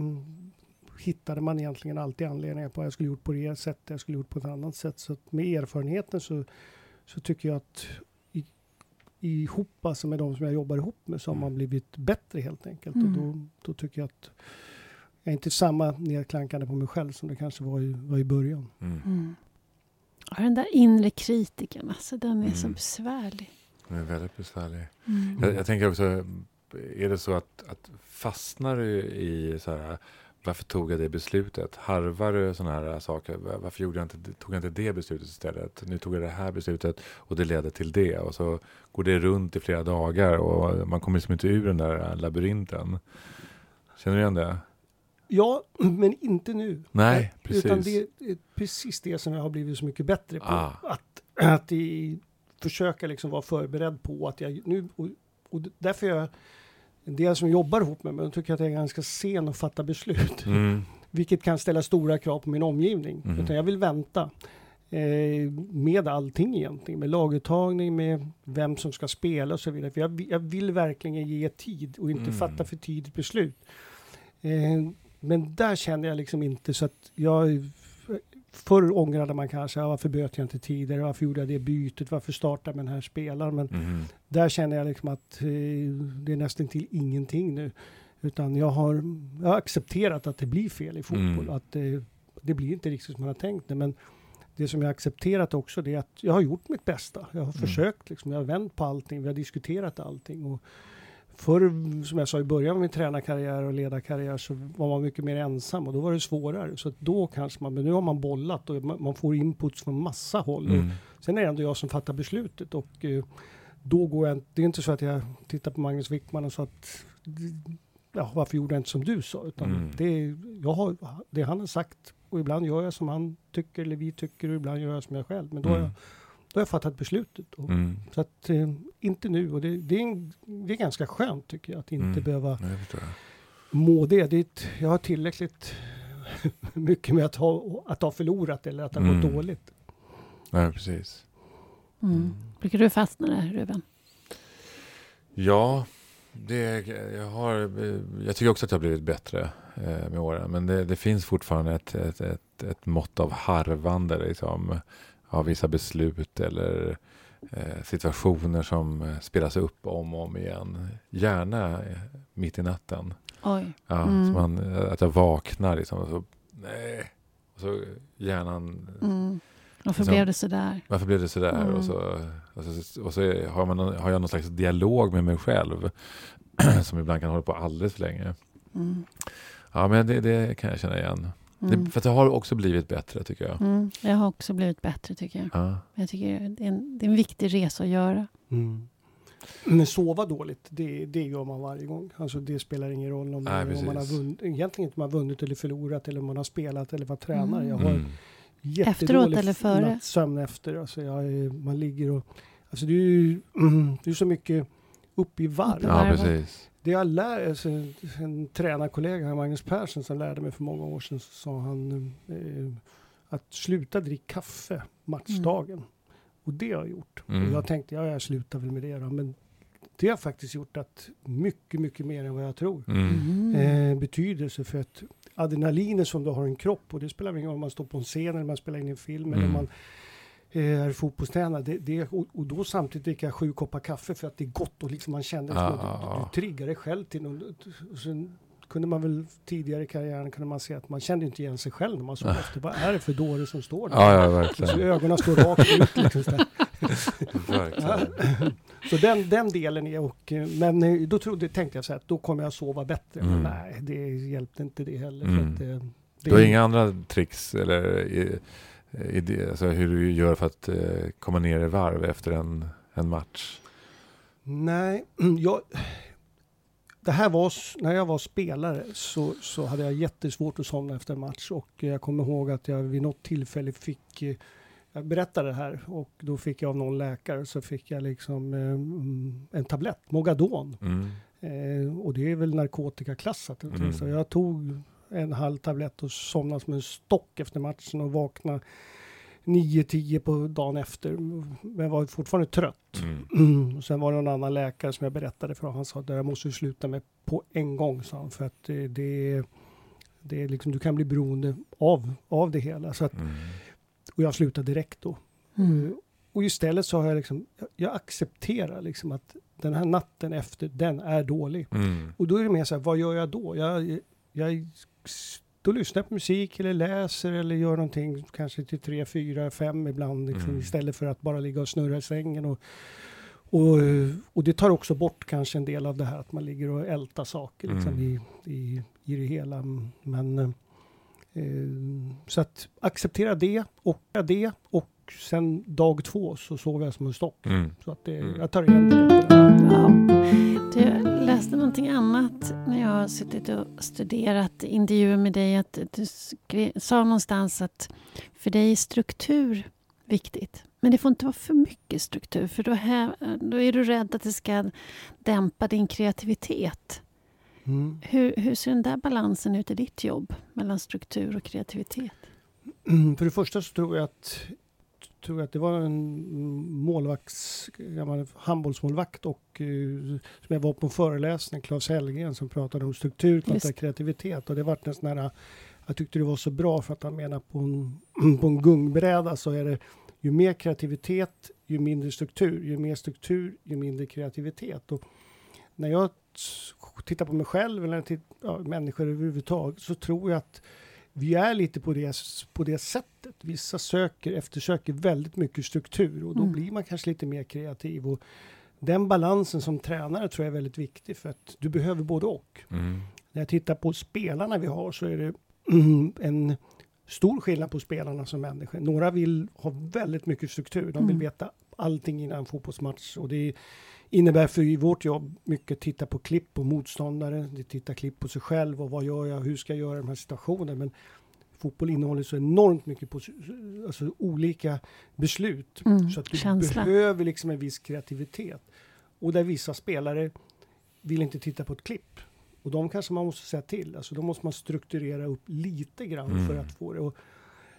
hittade man egentligen alltid anledningar på jag skulle gjort på det sättet, jag skulle gjort på ett annat sätt. Så att med erfarenheten så, så tycker jag att ihop alltså med de som jag jobbar ihop med så har man blivit bättre helt enkelt. Mm. Och då, då tycker jag att jag är inte samma nedklankande på mig själv som det kanske var i, var i början. Mm. Mm. Ja, den där inre kritiken, alltså, den är så Mm. besvärlig. Den är väldigt besvärlig. Mm. Jag, jag tänker också, är det så att, att fastnar du i så här, varför tog jag det beslutet? Harvar du sådana här saker? Var- Varför gjorde jag inte, tog jag inte det beslutet istället? Nu tog jag det här beslutet och det ledde till det. Och så går det runt i flera dagar och man kommer liksom inte ur den där labyrinten. Känner du igen det? Ja, men inte nu. Nej, Eh, Utan precis. det är precis det som jag har blivit så mycket bättre på. Ah. Att, att i, försöka liksom vara förberedd på att jag nu... Och, och därför är jag en del som jobbar ihop med mig, de tycker att jag är ganska sen att fatta beslut. Mm. [LAUGHS] Vilket kan ställa stora krav på min omgivning. Mhm. Utan jag vill vänta. Eh, med allting egentligen. Med laguttagning, med vem som ska spela och så vidare. För jag, jag vill verkligen ge tid och inte Mm. fatta för tidigt beslut. Eh, men där känner jag liksom inte så att jag... Förr ångrade man kanske, varför böt jag inte tidigare? Varför gjorde jag det bytet? Varför startade jag med den här spelaren? Men Mhm. där känner jag liksom att eh, det är nästan till ingenting nu. Utan jag har, jag har accepterat att det blir fel i fotboll. Mm. Att det, det blir inte riktigt som man har tänkt det. Men det som jag har accepterat också det är att jag har gjort mitt bästa. Jag har Mm. försökt, liksom, jag har vänt på allting, vi har diskuterat allting. Och förr, som jag sa i början av min tränarkarriär och ledarkarriär, så var man mycket mer ensam och då var det svårare. Så då kanske man, men nu har man bollat och man får inputs från massa håll. Mm. Sen är det ändå jag som fattar beslutet och eh, då går jag det är inte så att jag tittar på Magnus Wickman och sa att ja, varför gjorde jag inte som du sa? Utan Mm. det, jag har, det han har sagt och ibland gör jag som han tycker eller vi tycker och ibland gör jag som jag själv. Men då, har, jag, Mm. Då har jag fattat beslutet. Och, Mm. Så att eh, inte nu och det, det, är en, det är ganska skönt tycker jag att inte Mm. behöva må det. det ett, jag har tillräckligt [LAUGHS] mycket med att ha, att ha förlorat eller att det har gått Mm. dåligt. Ja, precis. Mm. Brukar du fastna där, Ruben? Ja, det, jag, har, jag tycker också att jag har blivit bättre eh, med åren. Men det, det finns fortfarande ett, ett, ett, ett mått av harvande liksom, av vissa beslut eller eh, situationer som eh, spelas upp om och om igen. Gärna eh, mitt i natten. Oj. Ja, Mm. så man, att jag vaknar liksom, och så, nej. Och så hjärnan, Mm. Varför Liksom- blev det sådär? varför blev det sådär? Mm. Och så, och så, och så har, man, har jag någon slags dialog med mig själv [CLEARS THROAT] som ibland kan hålla på alldeles för länge. Mm. Ja, men det, det kan jag känna igen. Mm. Det, för det har också blivit bättre tycker jag. Mm. Jag har också blivit bättre tycker jag. Ja. Jag tycker det är en, det är en viktig resa att göra. Mm. Men sova dåligt, det, det gör man varje gång. Alltså det spelar ingen roll om, Nej, om man har vunnit, egentligen inte om man har vunnit eller förlorat eller om man har spelat eller varit tränare. Jag har Mm. jättedålig eller före? nattsömn efter. Alltså jag, man ligger och... Alltså det är ju mm, [CLEARS THROAT] det är så mycket upp i varv. Ja, precis. Det jag lär, alltså, en tränarkollega, Magnus Persson, som lärde mig för många år sedan, så sa han eh, att sluta dricka kaffe matchdagen. Och det har jag gjort. Mm. Och jag tänkte, ja, jag slutar väl med det då. Men det har faktiskt gjort att mycket, mycket mer än vad jag tror. Mm. Mm. Eh, betydelse för att adrenalinet som du har i en kropp och det spelar ingen roll om man står på en scen eller man spelar in en film eller Mm. man är fotbollstränare. Det, det, och, och då samtidigt dricka sju koppar kaffe för att det är gott och liksom man känner Ja, liksom att ja, du, ja. du triggar dig själv till något. Och sen kunde man väl tidigare i karriären kunde man se att man kände inte igen sig själv när man såg efter. Vad är det för dåre som står där? Ja, ja, Så verkligen. ögonen står rakt ut. Liksom så, [LAUGHS] verkligen. [LAUGHS] så den, den delen är och eh, men eh, då trodde, tänkte jag så här att då kommer jag sova bättre. Men Mm. nej, det hjälpte inte det heller. Mm. Att, eh, det Du har inga andra tricks eller i, i det, alltså hur du gör för att eh, komma ner i varv efter en, en match? Nej, [CLEARS THROAT] jag, det här var, när jag var spelare så, så hade jag jättesvårt att somna efter en match och jag kommer ihåg att jag vid något tillfälle fick, eh, jag berättade det här och då fick jag av någon läkare så fick jag liksom eh, en tablett, Mogadon. Mm. Eh, och det är väl narkotikaklassat. Mm. Så jag tog en halv tablett och somnade som en stock efter matchen och vaknade 9-10 på dagen efter. Men var fortfarande trött. Mm. Och sen var det en annan läkare som jag berättade för. Han sa att det här måste du sluta med på en gång. Sa han, för att det, det, det är liksom, du kan bli beroende av, av det hela. Så att, Mm. och jag slutade direkt då. Mm. Och istället så har jag liksom, jag- jag accepterar liksom att den här natten efter, den är dålig. Mm. Och då är det mer så här, vad gör jag då? Jag, jag, då lyssnar jag på musik eller läser eller gör någonting kanske till tre, fyra, fem ibland liksom, Mm. istället för att bara ligga och snurra i sängen. Och, och, och det tar också bort kanske en del av det här att man ligger och ältar saker liksom, Mm. i, i, i det hela. Men eh, så att acceptera det och det och sen dag två så sover jag som en stock. Mm. Så att det, Mm. jag tar igen det. Ja. Jag läste någonting annat när jag har suttit och studerat intervjuer med dig. Att du sa någonstans att för dig är struktur viktigt. Men det får inte vara för mycket struktur för då, här, då är du rädd att det ska dämpa din kreativitet. Mm. Hur, hur ser den där balansen ut i ditt jobb mellan struktur och kreativitet? Mm, För det första så tror jag att, tror att det var en målvakts, handbollsmålvakt och eh, som jag var på en föreläsning, Claes Hellgren, som pratade om struktur kontra kreativitet. Och det var en sån här, jag tyckte det var så bra för att han menar på en, [CLEARS THROAT] på en gungbräda så är det ju mer kreativitet, ju mindre struktur. Ju mer struktur, ju mindre kreativitet. Och när jag tittar på mig själv eller ja, människor överhuvudtaget så tror jag att vi är lite på det, på det sättet. Vissa söker, eftersöker väldigt mycket struktur och då Mm. blir man kanske lite mer kreativ. Och den balansen som tränare tror jag är väldigt viktig för att du behöver både och. Mm. När jag tittar på spelarna vi har så är det mm, en stor skillnad på spelarna som människor. Några vill ha väldigt mycket struktur. De vill Mm. veta allting innan en fotbollsmatch och det innebär för vårt jobb mycket titta på klipp på motståndare, det titta klipp på sig själv och vad gör jag, hur ska jag göra i de här situationerna. Men fotboll innehåller så enormt mycket på, alltså olika beslut. Mm, Så att du känsla. behöver liksom en viss kreativitet. Och där vissa spelare vill inte titta på ett klipp. Och de kanske man måste säga till. Alltså då måste man strukturera upp lite grann Mm. för att få det. Och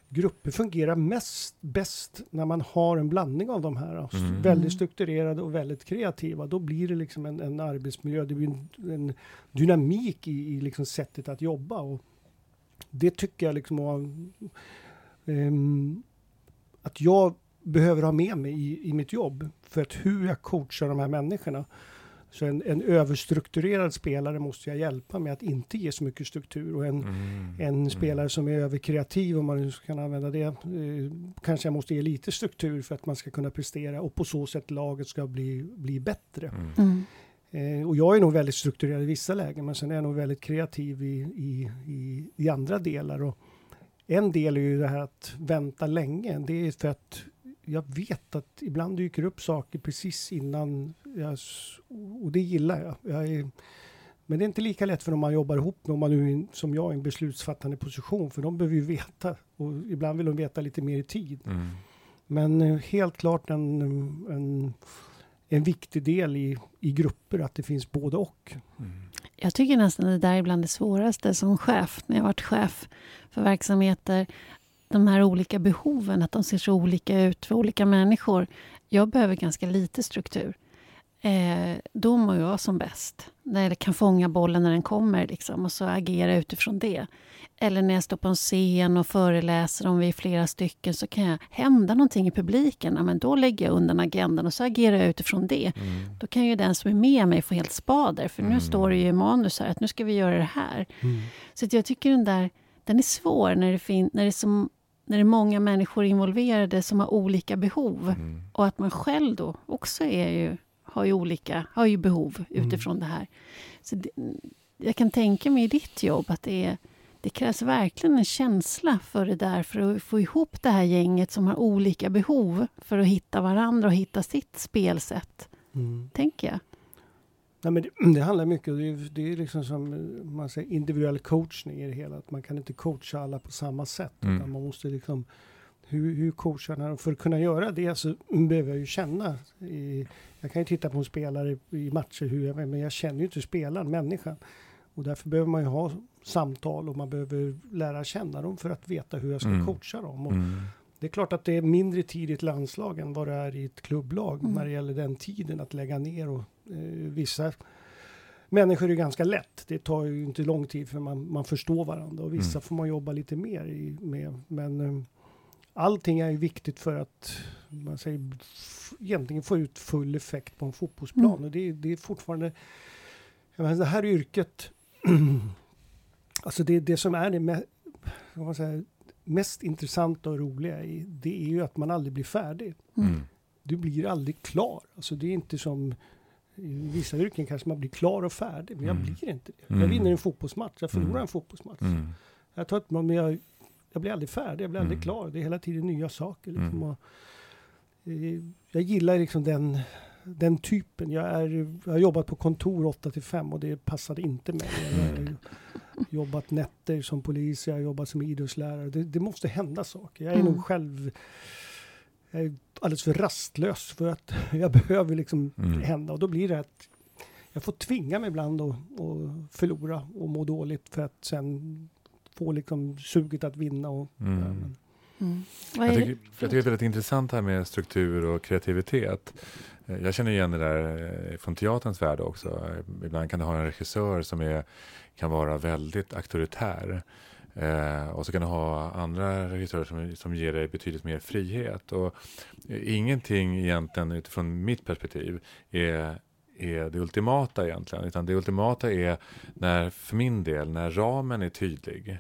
grupper fungerar mest bäst när man har en blandning av de här. Alltså Mm. Väldigt strukturerade och väldigt kreativa. Då blir det liksom en, en arbetsmiljö. Det blir en, en dynamik i, i liksom sättet att jobba. Och det tycker jag liksom har, ehm, att jag behöver ha med mig i, i mitt jobb. För att hur jag coachar de här människorna. Så en, en överstrukturerad spelare måste jag hjälpa med att inte ge så mycket struktur. Och en, Mm. en spelare som är överkreativ, om man nu kan använda det, eh, kanske jag måste ge lite struktur för att man ska kunna prestera och på så sätt laget ska bli, bli bättre. Mm. Mm. Eh, och jag är nog väldigt strukturerad i vissa lägen, men sen är jag nog väldigt kreativ i, i, i, i andra delar. Och en del är ju det här att vänta länge. Det är för att jag vet att ibland dyker upp saker precis innan, jag, och det gillar jag. jag är, men det är inte lika lätt för om man jobbar ihop med, om man nu är, som jag, i en beslutsfattande position, för de behöver ju veta. Och ibland vill de veta lite mer i tid. Mm. Men eh, helt klart en, en, en viktig del i, i grupper att det finns både och. Mm. Jag tycker nästan det där är bland det svåraste som chef, när jag varit chef för verksamheter. De här olika behoven, att de ser så olika ut för olika människor. Jag behöver ganska lite struktur. Eh, då mår jag som bäst. När jag kan fånga bollen när den kommer liksom, och så agera utifrån det. Eller när jag står på en scen och föreläser om vi är flera stycken så kan jag hända någonting i publiken. Ja, men då lägger jag undan agendan och så agerar jag utifrån det. Mm. Då kan ju den som är med mig få helt spader. För nu Mm. står det ju i manus här att nu ska vi göra det här. Så att jag tycker den där den är svår när det, fin- när, det är som, när det är många människor involverade som har olika behov. Mm. Och att man själv då också är ju, har, ju olika, har ju behov Mm. utifrån det här. Så det, jag kan tänka mig i ditt jobb att det, är, det krävs verkligen en känsla för det där. För att få ihop det här gänget som har olika behov. För att hitta varandra och hitta sitt spelsätt. Mm. Tänker jag. Nej, men det, [CLEARS THROAT] det handlar mycket, det är, det är liksom som eh, man säger, individuell coachning i det hela. Att man kan inte coacha alla på samma sätt. Mm. Utan man måste liksom, hur, hur coachar man? Och För att kunna göra det så behöver jag ju känna. I, jag kan ju titta på en spelare i matcher, hur jag, men jag känner ju inte spelaren, människan. Och därför behöver man ju ha samtal och man behöver lära känna dem för att veta hur jag ska Mm. coacha dem. Och Mm. det är klart att det är mindre tid i ett landslag än vad det är i ett klubblag Mm. när det gäller den tiden att lägga ner. Och, vissa människor är ganska lätt. Det tar ju inte lång tid för man, man förstår varandra och vissa Mm. får man jobba lite mer i, med. Men eh, allting är ju viktigt för att man säger, egentligen få ut full effekt på en fotbollsplan. Mm. Och det, är- det är fortfarande, menar, det här yrket, [CLEARS THROAT] alltså det, det som är det med, man säger, mest intressanta och roliga i, det är ju att man aldrig blir färdig. Mm. Du blir aldrig klar. Alltså det är inte som i vissa yrken kanske man blir klar och färdig, men jag Mm. blir inte det. Mm. Jag vinner en fotbollsmatch, jag förlorar Mm. en fotbollsmatch. Mm. Jag tar ett men jag, jag blir aldrig färdig, jag blir aldrig Mm. klar. Det är hela tiden nya saker. Liksom. Mm. Och, eh, jag gillar liksom den, den typen. Jag, är, jag har jobbat på kontor 8 till 5 och det passade inte mig. Jag har Mm. jobbat nätter som polis, jag har jobbat som idrottslärare. Det, det måste hända saker. Jag är Mm. nog själv jag är alldeles för rastlös för att [LAUGHS] jag behöver liksom Mm. hända. Och då blir det att jag får tvinga mig ibland att, förlora och må dåligt för att sen få liksom suget att vinna. Och, Mm. ja, men- Mm. Jag tycker, jag tycker det är väldigt intressant här med struktur och kreativitet. Eh, Jag känner igen det där eh, från teaterns värld också. Eh, Ibland kan du ha en regissör som är, kan vara väldigt auktoritär. Eh, och så kan du ha andra regissörer som, som ger dig betydligt mer frihet. Och eh, ingenting egentligen utifrån mitt perspektiv är, är det ultimata egentligen. Utan det ultimata är när, för min del, när ramen är tydlig.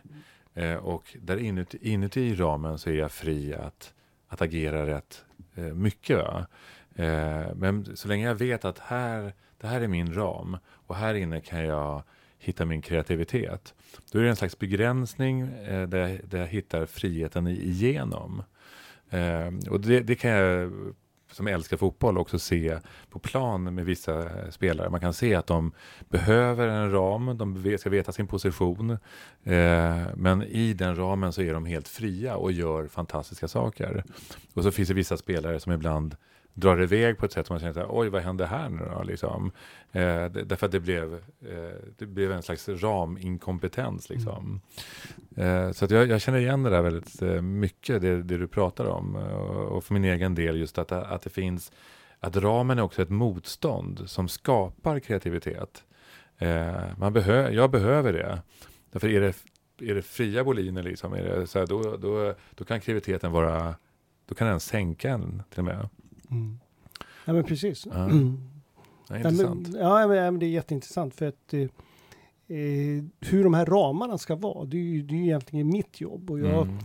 Eh, och där inuti, inuti ramen så är jag fri att, att agera rätt eh, mycket. Va? Eh, men så länge jag vet att här, det här är min ram och här inne kan jag hitta min kreativitet. Då är det en slags begränsning eh, där, jag, där jag hittar friheten igenom. Eh, och det, det kan jag som älskar fotboll också se på plan med vissa spelare. Man kan se att de behöver en ram, de ska veta sin position. Eh, men i den ramen så är de helt fria och gör fantastiska saker. Och så finns det vissa spelare som ibland drar iväg på ett sätt som man känner oj vad hände här nu då? Liksom. Eh, därför att det blev, eh, det blev en slags raminkompetens. Liksom. Eh, så att jag, jag känner igen det där väldigt eh, mycket, det, det du pratar om. Eh, och för min egen del just att, att det finns, att ramen är också ett motstånd som skapar kreativitet. Eh, man behö, jag behöver det. Därför är det, är det fria boliner, liksom, är det så här, då, då, då kan kreativiteten vara, då kan den sänka en till och med. Mm. Ja men precis. Ja. Mm. [CLEARS THROAT] Ja, intressant. ja, men, ja, men det är jätteintressant för att eh, eh, hur de här ramarna ska vara, det är ju, det är ju egentligen mitt jobb. Och jag, Mm.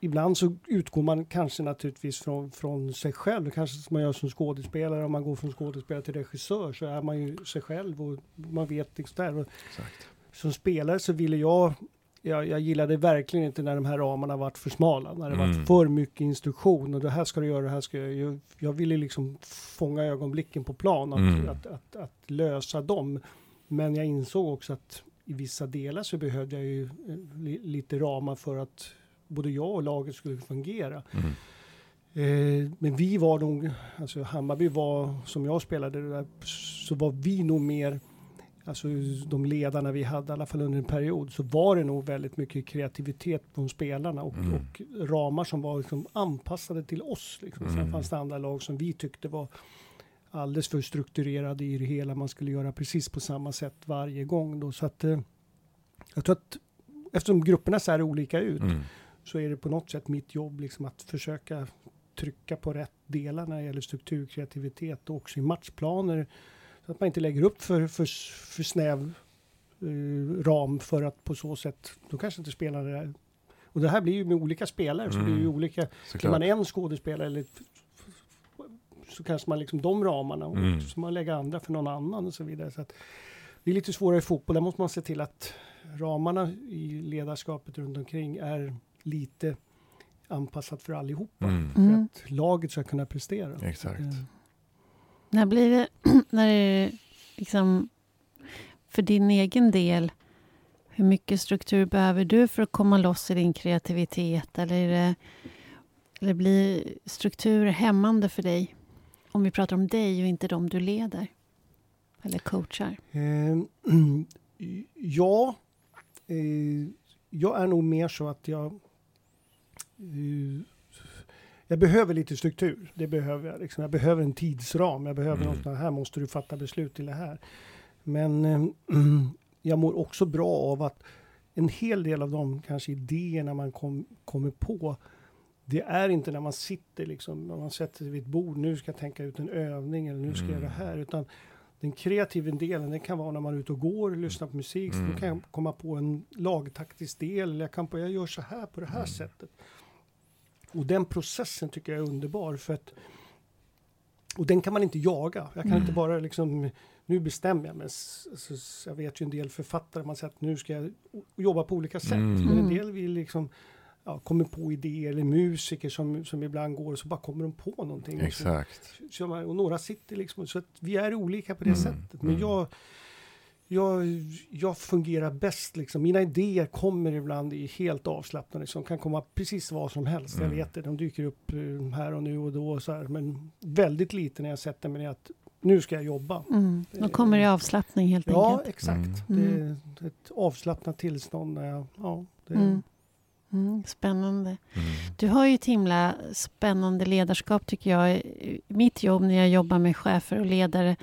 Ibland så utgår man kanske naturligtvis från, från sig själv, kanske som man gör som skådespelare. Om man går från skådespelare till regissör så är man ju sig själv och man vet liksom där. Exakt. som spelare så ville jag, jag, jag gillade verkligen inte när de här ramarna varit för smala, när det Mm. varit för mycket instruktion och det här ska du göra, det här ska jag göra. Jag, jag ville liksom fånga ögonblicken på plan, att, Mm. att, att, att lösa dem. Men jag insåg också att i vissa delar så behövde jag ju eh, li, lite ramar för att både jag och laget skulle fungera. Mm. Eh, men vi var nog, alltså Hammarby var, som jag spelade det där, så var vi nog mer, alltså de ledarna vi hade, i alla fall under en period, så var det nog väldigt mycket kreativitet från spelarna och, Mm. och ramar som var liksom anpassade till oss. Liksom. Sen Mm. fanns det andra lag som vi tyckte var alldeles för strukturerade i det hela. Man skulle göra precis på samma sätt varje gång. Då. Så att, eh, jag tror att eftersom grupperna ser olika ut, Mm. så är det på något sätt mitt jobb liksom att försöka trycka på rätt delar när det gäller struktur, kreativitet och också i matchplaner. Så att man inte lägger upp för, för, för snäv eh, ram för att på så sätt, då kanske inte spelarna är... Och det här blir ju med olika spelare, så det är ju Mm. olika. Är man en skådespelare eller så kanske man liksom de ramarna och Mm. så man lägger andra för någon annan och så vidare. Så att det är lite svårare i fotboll, där måste man se till att ramarna i ledarskapet runt omkring är lite anpassat för allihopa. Mm. För Mm. att laget ska kunna prestera. Exakt. Eh, När blir det, när det liksom, för din egen del, hur mycket struktur behöver du för att komma loss i din kreativitet? Eller, är det, eller blir struktur hämmande för dig? Om vi pratar om dig och inte de du leder eller coachar. Eh, [CLEARS THROAT] ja, eh, jag är nog mer så att jag... Eh, jag behöver lite struktur. Det behöver jag. Liksom. Jag behöver en tidsram. Jag behöver mm. något, här måste du fatta beslut till det här. Men eh, [CLEARS THROAT] jag mår också bra av att en hel del av de kanske idéerna man kom, kommer på, det är inte när man sitter liksom, när man sätter sig vid ett bord, nu ska jag tänka ut en övning eller nu ska jag göra det här, utan den kreativa delen, det kan vara när man är ute och går lyssnar på musik, mm. då kan jag komma på en lagtaktisk del, eller jag kan på, jag gör så här på det här mm. sättet. Och den processen tycker jag är underbar, för att och den kan man inte jaga. Jag kan mm. inte bara liksom, nu bestämmer jag mig. Jag vet ju en del författare, man säger att nu ska jag jobba på olika sätt. Mm. Men en del vill liksom, ja, kommer på idéer, eller musiker som, som ibland går och så bara kommer de på någonting. Exakt. Och, så, och några sitter liksom, så att vi är olika på det mm. sättet. Men mm. jag, jag, jag fungerar bäst liksom. Mina idéer kommer ibland i helt avslappnade, som kan komma precis vad som helst. Mm. Jag vet det, de dyker upp eh, här och nu och då och så här. Men väldigt lite när jag sätter mig ner att nu ska jag jobba. Mm. Då kommer det avslappning helt ja, enkelt. Ja, exakt. Mm. Det är ett avslappnat tillstånd. När jag, ja, det, mm. Mm, spännande. Mm. Du har ju ett himla spännande ledarskap tycker jag. I mitt jobb när jag jobbar med chefer och ledare.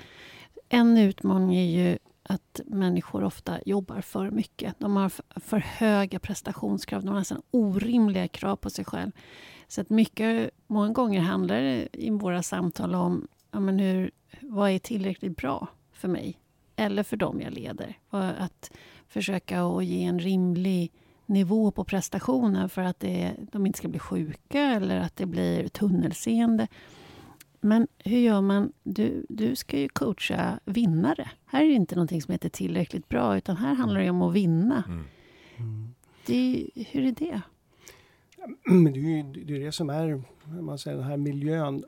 En utmaning är ju att människor ofta jobbar för mycket. De har för höga prestationskrav. De har nästan orimliga krav på sig själv. Så att mycket, många gånger handlar det i våra samtal om ja, men hur, vad är tillräckligt bra för mig eller för dem jag leder. Att försöka att ge en rimlig nivå på prestationen för att det, de inte ska bli sjuka eller att det blir tunnelseende. Men hur gör man? Du, du ska ju coacha vinnare. Här är det inte någonting som heter tillräckligt bra, utan här handlar det om att vinna. Mm. Mm. Det, hur är det? Men det är ju det, är det som är, man säger, den här miljön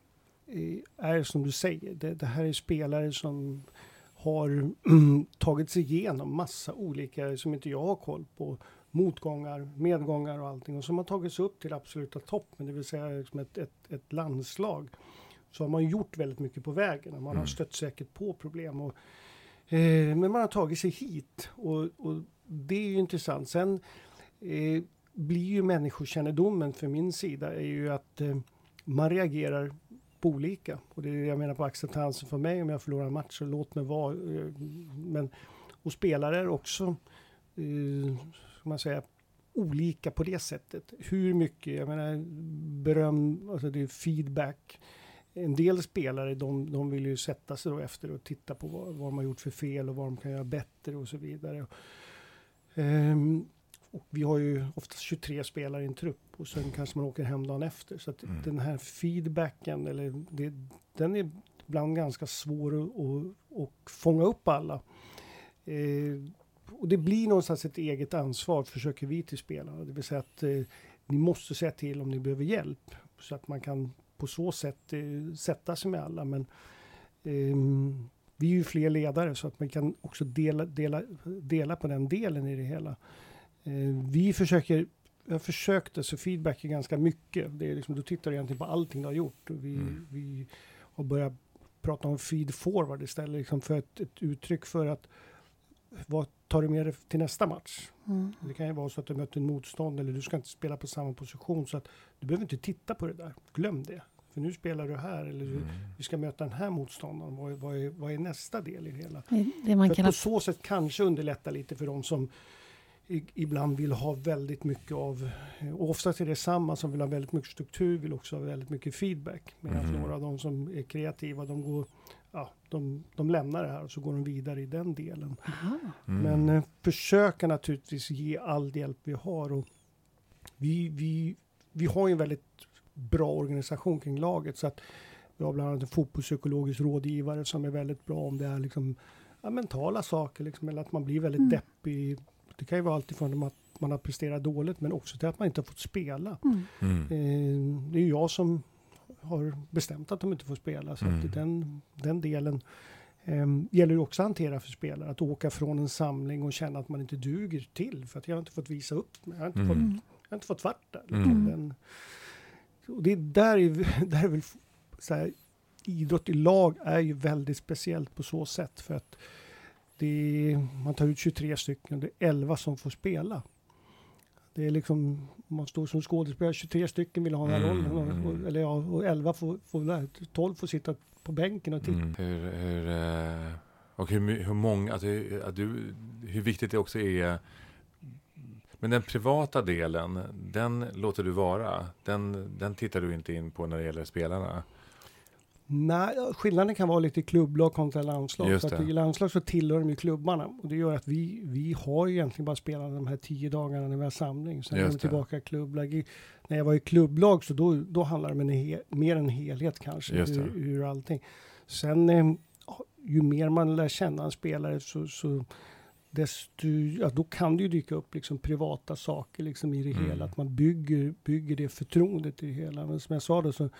är som du säger. Det, det här är spelare som har tagit sig igenom massa olika, som inte jag har koll på, motgångar, medgångar och allting. Och som har tagit sig upp till absoluta toppen, det vill säga liksom ett, ett, ett landslag så har man gjort väldigt mycket på vägen. Man har mm. stött säkert på problem. Och, eh, men man har tagit sig hit och, och det är ju intressant. Sen eh, blir ju människokännedomen för min sida är ju att eh, man reagerar på olika. Och det är det jag menar på acceptansen för mig om jag förlorar en match, så låt mig vara. Eh, men, och spelare är också, eh, ska man säga, olika på det sättet. Hur mycket, jag menar beröm, alltså det är feedback en del spelare de, de vill ju sätta sig då efter och titta på vad, vad de har gjort för fel och vad de kan göra bättre och så vidare. Um, och vi har ju oftast 23 spelare i en trupp och sen kanske man åker hem dagen efter. Så att mm. den här feedbacken, eller det, den är ibland ganska svår att, att fånga upp alla. Eh, och det blir någonstans ett eget ansvar, försöker vi till spelarna. Det vill säga att eh, ni måste säga till om ni behöver hjälp. Så att man kan på så sätt eh, sätta sig med alla. Men eh, vi är ju fler ledare så att man kan också dela, dela, dela på den delen i det hela. Eh, vi försöker jag försökte, så feedback är ganska mycket. Det är liksom, du tittar egentligen på allting du har gjort. Och vi, mm. vi har börjat prata om feed forward istället, liksom för ett, ett uttryck för att vad tar du med dig till nästa match? Mm. Det kan ju vara så att du möter en motstånd eller du ska inte spela på samma position så att du behöver inte titta på det där. Glöm det. För nu spelar du här eller mm. vi ska möta den här motståndaren. Vad är, vad är, vad är nästa del i det hela? Det man för på så sätt kanske underlätta lite för de som ibland vill ha väldigt mycket av, oftast är det samma som vill ha väldigt mycket struktur, vill också ha väldigt mycket feedback. Medan mm. några av de som är kreativa, de går ja, de, de lämnar det här och så går de vidare i den delen. Mm. Men eh, försöka naturligtvis ge all hjälp vi har. Och vi, vi, vi har ju en väldigt bra organisation kring laget. Så att vi har bland annat en fotbollspsykologisk rådgivare som är väldigt bra om det är liksom, ja, mentala saker, liksom, eller att man blir väldigt mm. deppig. Det kan ju vara alltifrån att man har presterat dåligt men också till att man inte har fått spela. Mm. mm. Eh, det är ju jag som har bestämt att de inte får spela. Så mm. att den, den delen eh, gäller ju också att hantera för spelare. Att åka från en samling och känna att man inte duger till för att jag har inte fått visa upp. Jag har inte, mm. fått, jag har inte fått vart där. Mm. Den, och det där är, [LAUGHS] där är väl så här, idrott i lag är ju väldigt speciellt på så sätt för att det är, man tar ut 23 stycken och det är 11 som får spela. Det är liksom, man står som skådespelare, 23 stycken vill ha den här Mm, rollen. Och, och, mm. eller ja, och 11 får, får, nej, 12 får sitta på bänken och titta. Mm. Hur, hur, eh, och hur, hur många, att du, att du, hur viktigt det också är men den privata delen, den låter du vara. Den, den tittar du inte in på när det gäller spelarna. Nej, skillnaden kan vara lite klubblag kontra landslag. Just det. I landslag så tillhör de ju klubbarna. Och det gör att vi, vi har ju egentligen bara spelat de här tio dagarna när vi har samling. Sen är Just de det. tillbaka i klubblag. I, när jag var i klubblag så då, då handlar det om en he, mer en helhet kanske. Hur, hur allting. Sen eh, ju mer man lär känna en spelare så, så desto, ja, då kan det ju dyka upp liksom privata saker liksom i det Mm. hela. Att man bygger, bygger det förtroendet i det hela. Men som jag sa då så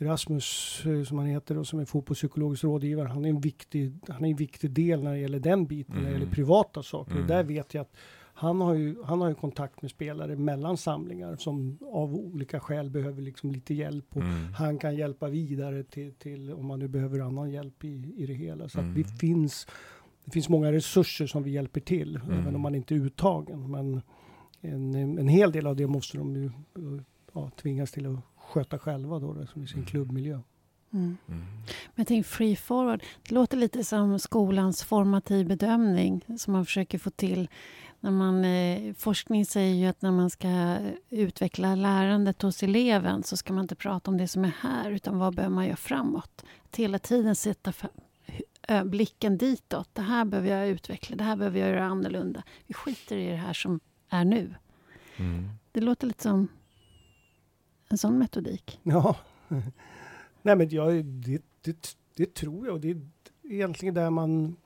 Rasmus, eh, som han heter och som är fotbollspsykologisk rådgivare, han är en viktig, han är en viktig del när det gäller den biten, när det Mm. gäller privata saker. Mm. Och där vet jag att han har, ju, han har ju kontakt med spelare mellan samlingar som av olika skäl behöver liksom lite hjälp. Och Mm. Han kan hjälpa vidare till, till om man nu behöver annan hjälp i, i det hela. Så Mm. att vi finns, det finns många resurser som vi hjälper till, Mm. även om man inte är uttagen. Men en, en hel del av det måste de ju ja, tvingas till att sköta själva då, då som i sin Mm. klubbmiljö. Mm. Mm. Men jag tänker free forward. Det låter lite som skolans formativ bedömning som man försöker få till. När man, eh, forskning säger ju att när man ska utveckla lärandet hos eleven så ska man inte prata om det som är här utan vad behöver man göra framåt. Att hela tiden sätta blicken ditåt. Det här behöver jag utveckla, det här behöver jag göra annorlunda. Vi skiter i det här som är nu. Mm. Det låter lite som en sån metodik. Ja, [LAUGHS] nej men jag, det, det, det tror jag och det är egentligen där man,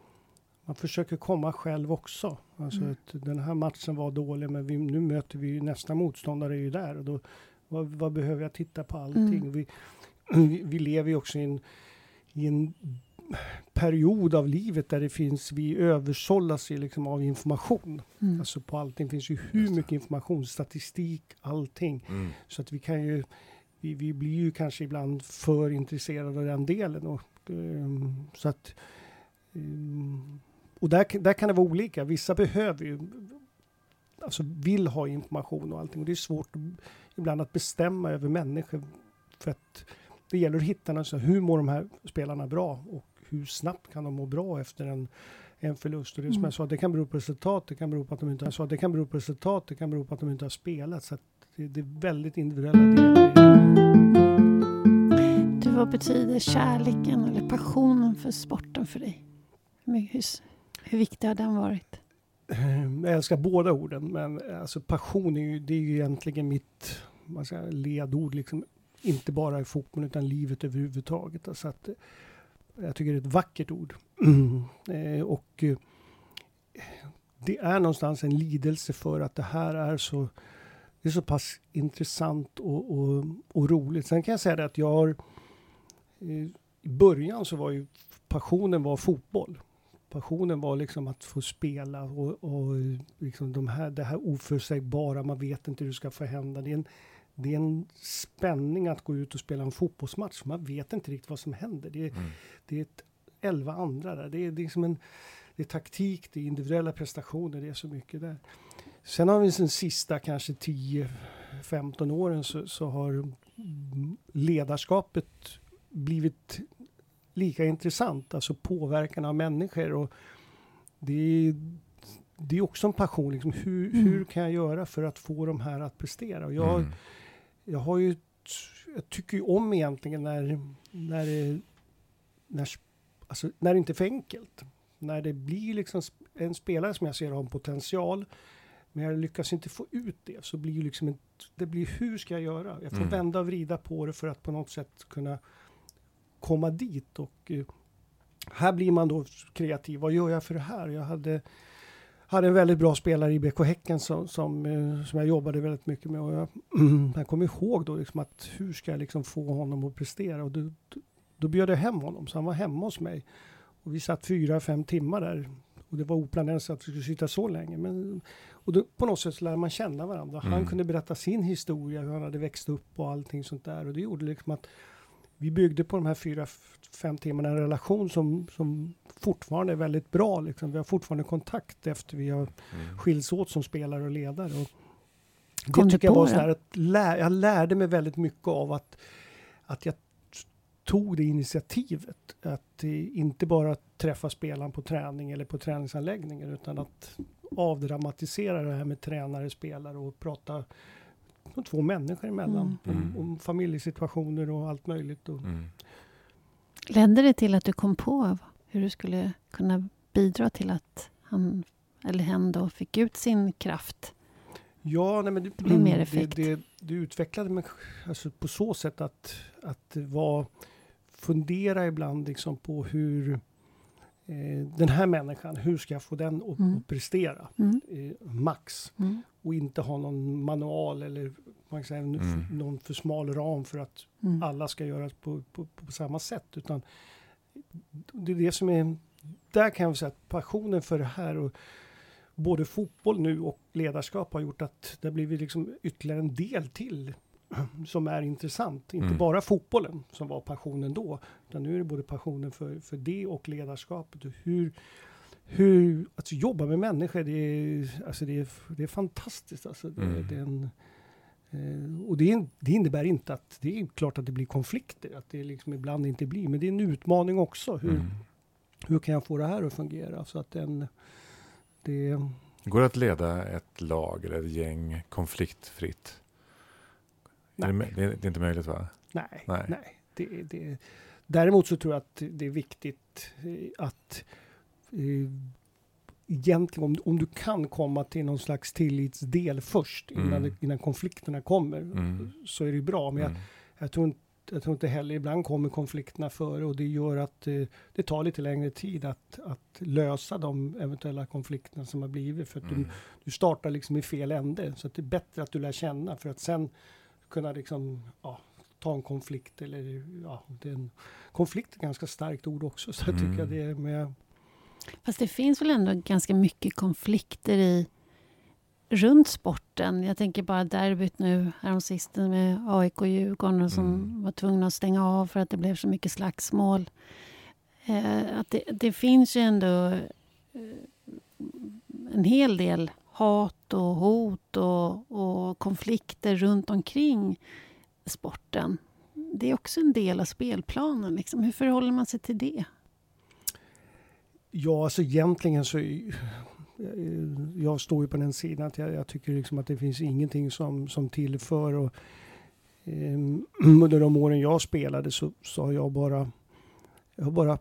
man försöker komma själv också. Alltså Mm. att den här matchen var dålig men vi, nu möter vi nästa motståndare är ju där och då vad, vad behöver jag titta på allting? Mm. Vi, vi, [CLEARS THROAT] vi lever ju också i en, i en period av livet där det finns, vi översållas liksom av information. Mm. Alltså på allting finns ju hur mycket information, statistik, allting. Mm. Så att vi kan ju, vi, vi blir ju kanske ibland för intresserade av den delen. Och, ehm, så att, ehm, och där, där kan det vara olika. Vissa behöver ju, alltså vill ha information och allting. Och det är svårt ibland att bestämma över människor. För att det gäller att hitta, alltså, hur mår de här spelarna bra? Och hur snabbt kan de må bra efter en, en förlust? Och det är som Mm. jag sa, det kan bero på resultat, det kan bero på att de inte har, sa, det kan bero på resultat, det kan bero på att de inte har spelat. Så det, det är väldigt individuella delar. Du, vad betyder kärleken eller passionen för sporten för dig? Hur, hur, viktig har den varit? Jag älskar båda orden, men alltså passion är ju, det är ju egentligen mitt jag, säga, ledord. Liksom. Inte bara i fotboll utan livet överhuvudtaget. Alltså att, jag tycker det är ett vackert ord. Eh, och eh, det är någonstans en lidelse för att det här är så, det är så pass intressant och, och, och roligt. Sen kan jag säga det att jag har, eh, i början så var ju passionen var fotboll. Passionen var liksom att få spela och, och liksom de här, det här oförutsägbara, man vet inte hur det ska få hända. Det är, en, det är en spänning att gå ut och spela en fotbollsmatch. Man vet inte riktigt vad som händer. Det är, Mm. det är ett elva andra där. Det är, det är som en det är taktik, det är individuella prestationer, det är så mycket där. Sen har vi den sista kanske 10-15 åren så, så har ledarskapet blivit lika intressant, alltså påverkan av människor. Och det, är, det är också en passion, liksom. hur, Mm. hur kan jag göra för att få de här att prestera? Och jag, Mm. Jag har ju, jag tycker ju om egentligen när, när, det, när, alltså, när det inte är för enkelt. När det blir liksom en spelare som jag ser har en potential, men jag lyckas inte få ut det, så blir ju liksom en, det blir hur ska jag göra? Jag får Mm. vända och vrida på det för att på något sätt kunna komma dit. Och eh, här blir man då kreativ. Vad gör jag för det här? Jag hade, hade en väldigt bra spelare i BK Häcken som, som, eh, som jag jobbade väldigt mycket med. Och jag, jag kommer ihåg då liksom att hur ska jag liksom få honom att prestera? Och då, då, då bjöd jag hem honom, så han var hemma hos mig. Och vi satt fyra, fem timmar där. Och det var oplanerat att vi skulle sitta så länge. Men, och då, på något sätt lärde man känna varandra. Han Mm. kunde berätta sin historia, hur han hade växt upp och allting sånt där. Och det gjorde liksom att vi byggde på de här fyra, fem timmarna en relation som, som fortfarande är väldigt bra. Liksom. Vi har fortfarande kontakt efter vi har Mm. skiljs åt som spelare och ledare. Och det tycker jag var så här att lär, jag lärde mig väldigt mycket av att, att jag tog det initiativet. Att inte bara träffa spelaren på träning eller på träningsanläggningen utan att avdramatisera det här med tränare, spelare och prata de två människor emellan. Mm. Om, mm. om familjesituationer och allt möjligt. Och. Mm. Ledde det till att du kom på hur du skulle kunna bidra till att han eller hen då fick ut sin kraft? Ja, nej, men det, det, mer effekt. Det, det, det utvecklade mig alltså på så sätt att, att var, fundera ibland liksom på hur eh, den här människan, hur ska jag få den att, mm. prestera mm. eh, max? Mm. Och inte ha någon manual eller man kan säga, mm. någon för smal ram för att mm. alla ska göra på, på, på, samma sätt. Utan det är det som är, där kan jag säga att passionen för det här och både fotboll nu och ledarskap har gjort att det har blivit liksom ytterligare en del till [CLEARS THROAT] som är intressant. Inte mm. bara fotbollen som var passionen då, utan nu är det både passionen för, för det och ledarskapet. Och hur, hur, att jobba med människor, det är, alltså det är, det är fantastiskt. Alltså det, mm. det är en, eh, och det, det, innebär inte att, det är klart att det blir konflikter, att det liksom ibland inte blir, men det är en utmaning också. Hur, mm. hur kan jag få det här att fungera? Så att den, det... Går det att leda ett lag eller ett gäng konfliktfritt? Nej. Det, är, det är inte möjligt va? Nej, nej. nej. Det, det, däremot så tror jag att det är viktigt eh, att eh, egentligen om, om du kan komma till någon slags tillitsdel först innan, mm. innan konflikterna kommer mm. så är det bra. Men mm. jag, jag, tror inte, jag tror inte heller, ibland kommer konflikterna före och det gör att eh, det tar lite längre tid att, att lösa de eventuella konflikterna som har blivit. För att du, mm. du startar liksom i fel ände. Så det är bättre att du lär känna för att sen kunna liksom, ja, ta en konflikt eller ja, det är en, konflikt är ett ganska starkt ord också. Så jag tycker mm. det är med... Fast det finns väl ändå ganska mycket konflikter i runt sporten. Jag tänker bara derbyt nu häromsistens med AIK och Djurgården som mm. var tvungna att stänga av för att det blev så mycket slagsmål. Eh, att det, det, finns ju ändå eh, en hel del hat och hot och, och konflikter runt omkring sporten. Det är också en del av spelplanen. Liksom. Hur förhåller man sig till det? Ja, alltså egentligen så... Jag står ju på den sidan att jag, jag tycker liksom att det finns ingenting som, som tillför. Och, eh, [CLEARS THROAT] under de åren jag spelade så, så har jag bara... Jag har bara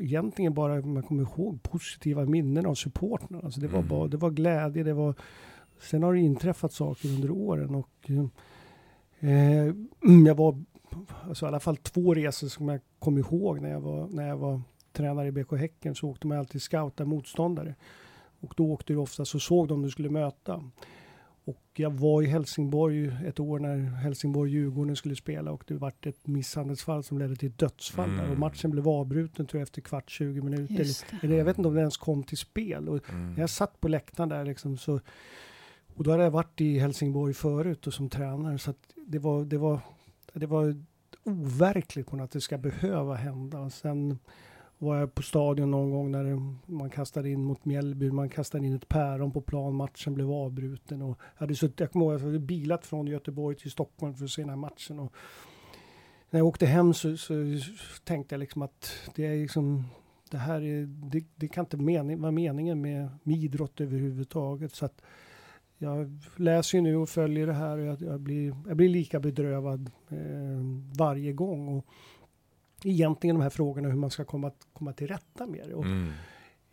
egentligen bara, man kommer ihåg, positiva minnen av supportrarna. Alltså det, var mm. bara, det var glädje, det var... Sen har det inträffat saker under åren och eh, [CLEARS THROAT] jag var, alltså i alla fall två resor som jag kom ihåg när jag var, när jag var tränare i BK Häcken så åkte man alltid scouta motståndare. Och då åkte du ofta så såg de du skulle möta. Och jag var i Helsingborg ett år när Helsingborg-Djurgården skulle spela och det vart ett misshandelsfall som ledde till dödsfall mm. där. Och matchen blev avbruten tror jag efter kvart, 20 minuter. Eller, jag vet inte om det ens kom till spel. Och mm. Jag satt på läktaren där liksom så och då hade jag varit i Helsingborg förut och som tränare så att det var, det var, det var overkligt på något att det ska behöva hända. Och sen var jag på stadion någon gång när man kastade in mot Mjällby, man kastade in ett päron på plan, matchen blev avbruten och jag hade suttit, jag kommer ihåg, jag hade bilat från Göteborg till Stockholm för att se den här matchen och när jag åkte hem så, så tänkte jag liksom att det är liksom det här är, det, det kan inte mening, vara meningen med, med idrott överhuvudtaget. Så att jag läser ju nu och följer det här och jag, jag blir, jag blir lika bedrövad eh, varje gång. Och, egentligen de här frågorna hur man ska komma, komma till rätta med det. Och, mm.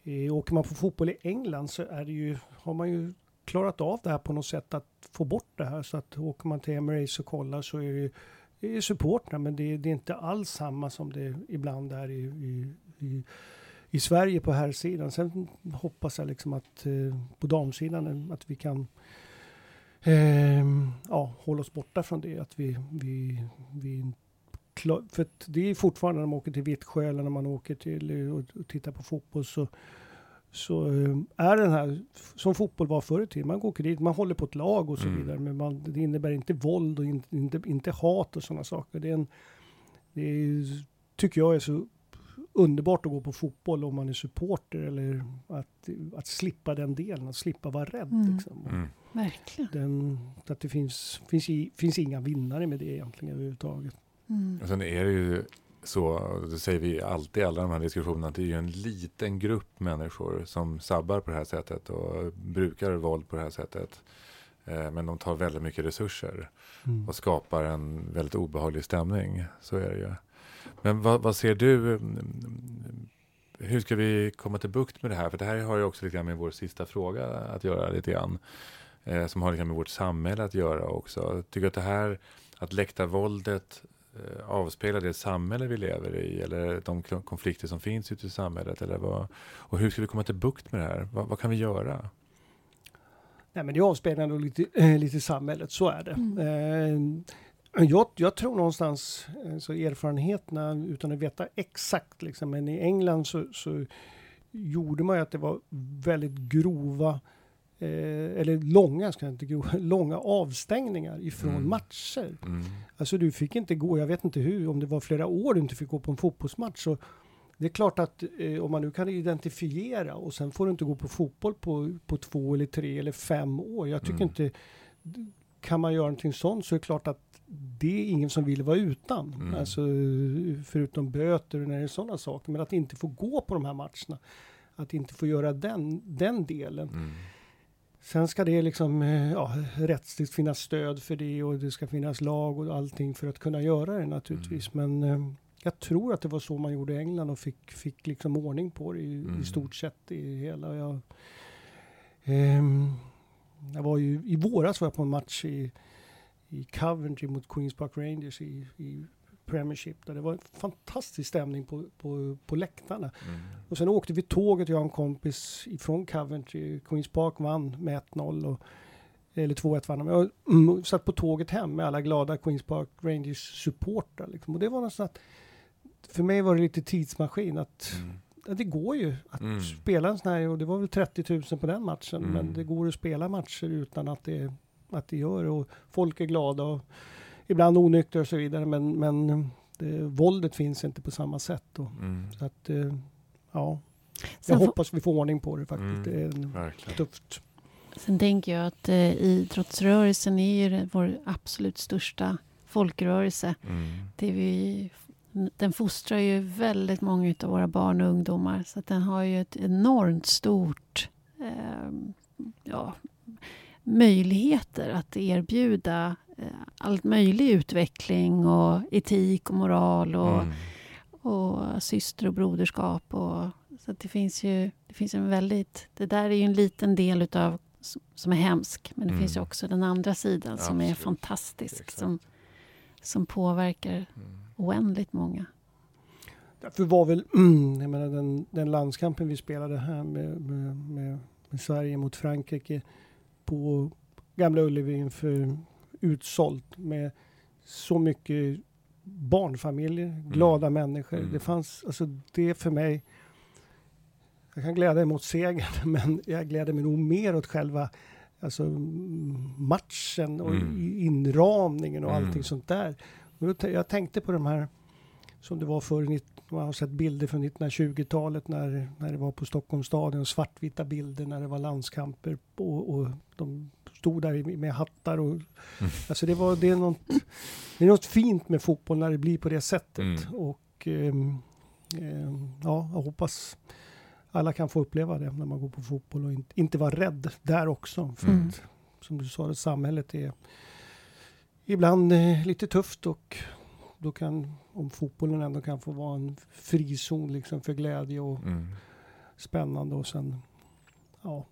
eh, åker man på fotboll i England så är det ju, har man ju klarat av det här på något sätt att få bort det här. Så att åker man till Emirates och kollar så är det, det är supportrar men det, det, är inte alls samma som det ibland är i, i, i, i Sverige på här sidan. Sen hoppas jag liksom att eh, på damsidan att vi kan eh, ja, hålla oss borta från det. Att vi, vi, vi för det är fortfarande när man åker till Vittsjö eller när man åker till eh, och tittar på fotboll så, så eh, är den här som fotboll var förr i tiden. Man åker dit, man håller på ett lag och så mm. vidare. Men man, det innebär inte våld och inte, inte, inte hat och sådana saker. Det, är en, det är, tycker jag är så underbart att gå på fotboll om man är supporter eller att, att slippa den delen, att slippa vara rädd. Mm. Liksom. Mm. Verkligen. Den, att det finns, finns, i, finns inga vinnare med det egentligen överhuvudtaget. Mm. Och sen är det ju så, det säger vi alltid i alla de här diskussionerna, att det är ju en liten grupp människor som sabbar på det här sättet och brukar våld på det här sättet. Eh, Men de tar väldigt mycket resurser Mm. och skapar en väldigt obehaglig stämning. Så är det ju. Men vad, vad ser du? mm, Hur ska vi komma till bukt med det här? För det här har ju också lite grann med vår sista fråga att göra lite grann. Eh, som har lite grann med vårt samhälle att göra också. Tycker du att det här, att läktarvåldet eh, avspeglar det samhälle vi lever i? Eller de konflikter som finns ute i samhället? Eller vad, och hur ska vi komma till bukt med det här? Vad, vad kan vi göra? Nej, men det avspeglar nog lite, äh, lite samhället, så är det. Mm. Eh, jag, jag tror någonstans, eh, så erfarenheterna, utan att veta exakt, liksom, men i England så, så gjorde man ju att det var väldigt grova, eh, eller långa, ska jag inte grova, [LAUGHS] långa avstängningar ifrån Mm. matcher. Mm. Alltså du fick inte gå, jag vet inte hur, om det var flera år du inte fick gå på en fotbollsmatch. Så det är klart att eh, om man nu kan identifiera och sen får du inte gå på fotboll på, på två eller tre eller fem år. Jag tycker Mm. inte, kan man göra någonting sånt så är det klart att det är ingen som vill vara utan. Mm. Alltså förutom böter och när det är sådana saker. Men att inte få gå på de här matcherna. Att inte få göra den, den delen. Mm. Sen ska det liksom, eh, ja, rättsligt finnas stöd för det och det ska finnas lag och allting för att kunna göra det naturligtvis. Men eh, jag tror att det var så man gjorde i England och fick, fick liksom ordning på det i, Mm. i stort sett i hela. Jag, ehm, jag var ju, i våras var jag på en match i, i Coventry mot Queens Park Rangers i, i Premiership där det var en fantastisk stämning på, på, på läktarna. Mm. Och sen åkte vi tåget, jag och en kompis ifrån Coventry. Queens Park vann med 1-0. Och, eller 2-1 vann. Jag mm, satt på tåget hem med alla glada Queens Park Rangers supportrar. Liksom. Och det var något att för mig var det lite tidsmaskin. Att, Mm. det går ju att Mm. spela en sån här, och det var väl 30 000 på den matchen. Mm. Men det går att spela matcher utan att det, att det gör. Och folk är glada och ibland onyktra och så vidare. Men, men det, våldet finns inte på samma sätt. Och, Mm. så att, eh, ja. Jag hoppas vi får ordning på det faktiskt. Mm. Det är en- Verkligen. tufft. sen tänker jag att eh, idrottsrörelsen är ju vår absolut största folkrörelse. Mm. Det vi, den fostrar ju väldigt många av våra barn och ungdomar. Så att den har ju ett enormt stort eh, ja, möjligheter att erbjuda eh, allt möjlig utveckling och etik och moral och, Mm. och syster och broderskap. Och, så att det finns ju det finns en väldigt... Det där är ju en liten del utav som är hemsk. Men det Mm. finns ju också den andra sidan som är Absolut. fantastisk. Exakt. Som, som påverkar Mm. oändligt många. Därför var väl, [CLEARS THROAT] jag menar den, den landskampen vi spelade här med, med, med, med Sverige mot Frankrike på Gamla Ullevi inför utsålt med så mycket barnfamiljer, glada människor. Mm. Det fanns, alltså det för mig, jag kan glädja mig mot segern, [LAUGHS] men jag gläder mig nog mer åt själva alltså, mm, matchen och Mm. inramningen och Mm. allting sånt där. Och Jag tänkte på de här som det var förr, man har sett bilder från 1920-talet när, när det var på Stockholms stadion, svartvita bilder när det var landskamper och, och de stod där med hattar och alltså det var, det är något, det är något fint med fotboll när det blir på det sättet Mm. och ehm, ja, jag hoppas alla kan få uppleva det när man går på fotboll och inte, inte vara rädd där också. För Mm. att, som du sa, samhället är ibland eh, lite tufft och då kan, om fotbollen ändå kan få vara en frizon liksom för glädje och Mm. spännande och sen, ja,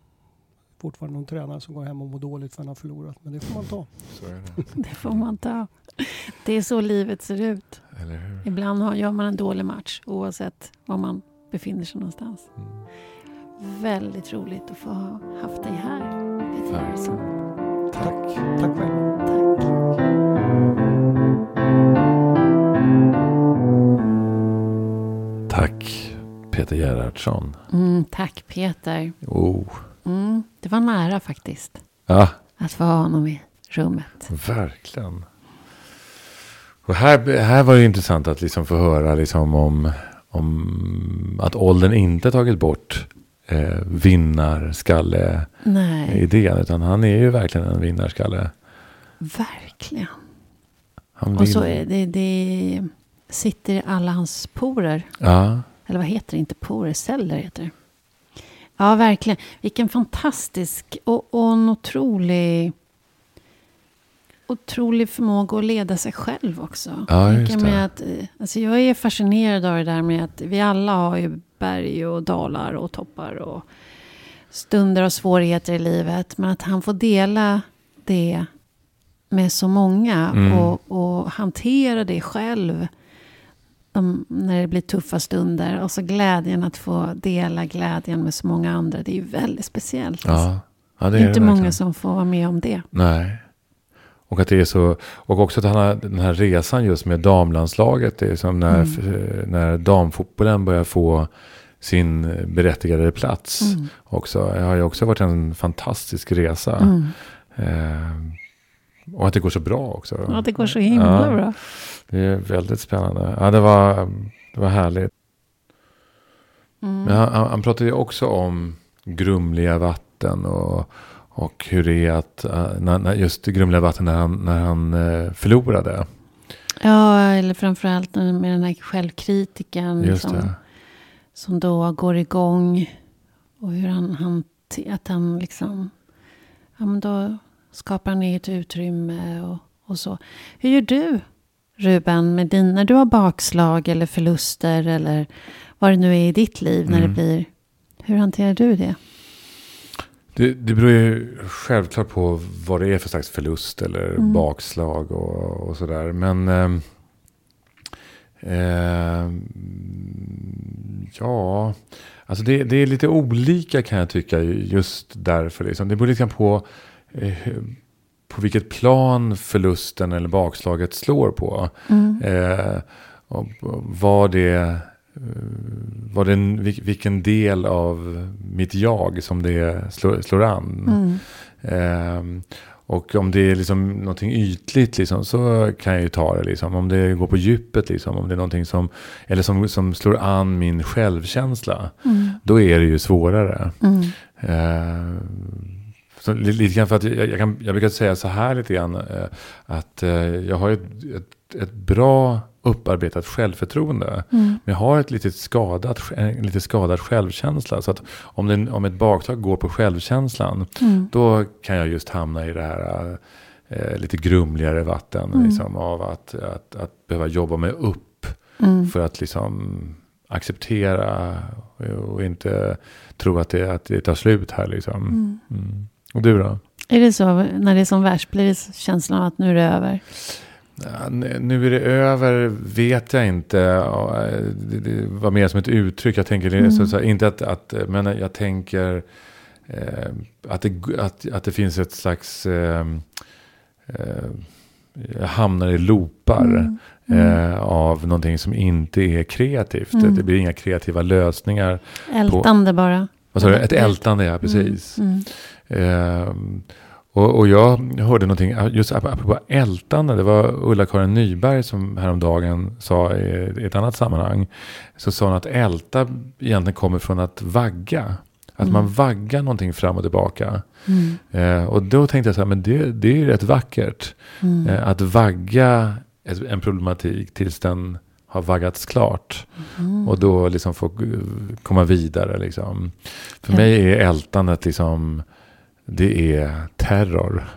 fortfarande någon tränare som går hem och mår dåligt för att han har förlorat. Men det får man ta. Så är det. [LAUGHS] Det får man ta. Det är så livet ser ut. Eller hur? Ibland har, gör man en dålig match oavsett var man befinner sig någonstans. Mm. Väldigt roligt att få ha haft dig här, Peter Harrison. Tack. Tack själv. Tack. Peter Gerhardsson. Mm, tack Peter. Oh. Mm, det var nära faktiskt Ja, att få ha honom i rummet. verkligen. Och här, här var det intressant att liksom få höra liksom om, om att åldern inte tagit bort eh, vinnarskalle-idén. Utan han är ju verkligen en vinnarskalle. Verkligen. Han Och så är det, det sitter i alla hans porer. Ja, Eller vad heter det? Inte porer, celler heter det. Ja, verkligen. Vilken fantastisk och, och en otrolig, otrolig förmåga att leda sig själv också. Ja, just det. Med att, alltså jag är fascinerad av det där med att vi alla har ju berg och dalar och toppar och stunder och svårigheter i livet. Men att han får dela det med så många Mm. och, och hantera det själv de, när det blir tuffa stunder. Och så glädjen att få dela glädjen med så många andra. Det är ju väldigt speciellt. ja. ja det är inte det många som får vara med om det. Nej. Och att det är så, och också att han har den här resan just med damlandslaget. Det är som när, Mm. när damfotbollen börjar få sin berättigade plats. Mm. Också. Det har ju också varit en fantastisk resa. Mm. Eh, och att det går så bra också. Ja, det går så himla Ja. bra. Det är väldigt spännande. Ja, det var, det var härligt. Mm. Men han, han, pratade ju också om grumliga vatten och, och hur det är att, eh, när, när, just grumliga vatten när han, när han eh, förlorade. Ja, eller framförallt med den här självkritiken. Just som, det. som då går igång. Och hur han, han att han liksom, ja men då skapar han eget utrymme och, och så. Hur gör du Ruben med din, när du har bakslag eller förluster eller vad det nu är i ditt liv när Mm. det blir, hur hanterar du det? Det, det beror ju självklart på vad det är för slags förlust eller Mm. bakslag och, och sådär. Men ehm, ehm, ja, alltså det, det är lite olika kan jag tycka just därför. Liksom. Det beror lite grann på eh, på vilket plan förlusten eller bakslaget slår på. Mm. Eh, och vad det, eh, vad det, vil- vilken del av mitt jag som det slår, slår an. Mm. Ehm, och om det är liksom någonting ytligt liksom, så kan jag ju ta det. Liksom. Om det går på djupet, liksom, om det är någonting som, eller som, som slår an min självkänsla. Mm. Då är det ju svårare. Mm. Eh, så lite grann för att jag, jag, kan, jag brukar säga så här lite grann. Eh, att eh, jag har ett, ett, ett bra upparbetat självförtroende. Mm. Men jag har ett lite skadat, en lite skadad självkänsla. Så att om, den, om ett bakslag går på självkänslan. Mm. Då kan jag just hamna i det här eh, lite grumligare vatten. Mm. Liksom, av att, att, att behöva jobba mig upp. Mm. För att liksom acceptera och inte tro att det, att det tar slut här. Liksom. Mm. Mm. Och du då? Är det så när det är som värst? Blir det känslan av att nu är det över? Nu är det över, vet jag inte. Det, var mer som ett uttryck. Jag tänker, Mm. så, så, inte att, att, men jag tänker eh, att, det, att, att det finns ett slags, eh, eh, jag hamnar i loopar. Mm. Mm. Eh, av någonting som inte är kreativt. Mm. Det blir inga kreativa lösningar. Ältande bara. Vad sa du? Ett Ältande. ältande, ja precis. Ehm, och, och jag hörde någonting, just ap- apropå ältande, det var Ulla-Karin Nyberg som häromdagen sa i, i ett annat sammanhang. Så sa hon att älta egentligen kommer från att vagga. Att Mm. man vaggar någonting fram och tillbaka. Mm. Eh, och då tänkte jag så här, men det, det är ju rätt vackert. Mm. Eh, att vagga en problematik tills den har vaggats klart. Mm. Och då liksom få eh, komma vidare. Liksom. För mig är ältandet liksom, det är terror.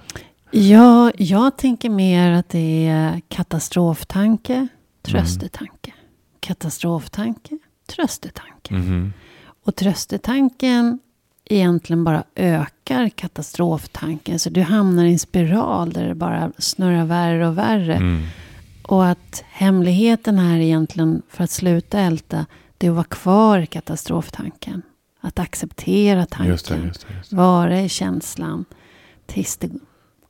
Ja, jag tänker mer att det är katastroftanke, tröstetanke. Katastroftanke, tröstetanke. Mhm. Och tröstetanken egentligen bara ökar katastroftanken. Så du hamnar i en spiral där det bara snurrar värre och värre. Mm. Och att hemligheten här egentligen för att sluta älta, det är att vara kvar i katastroftanken. Att acceptera tanken. Just det, just det. Just det. Vara i känslan tills det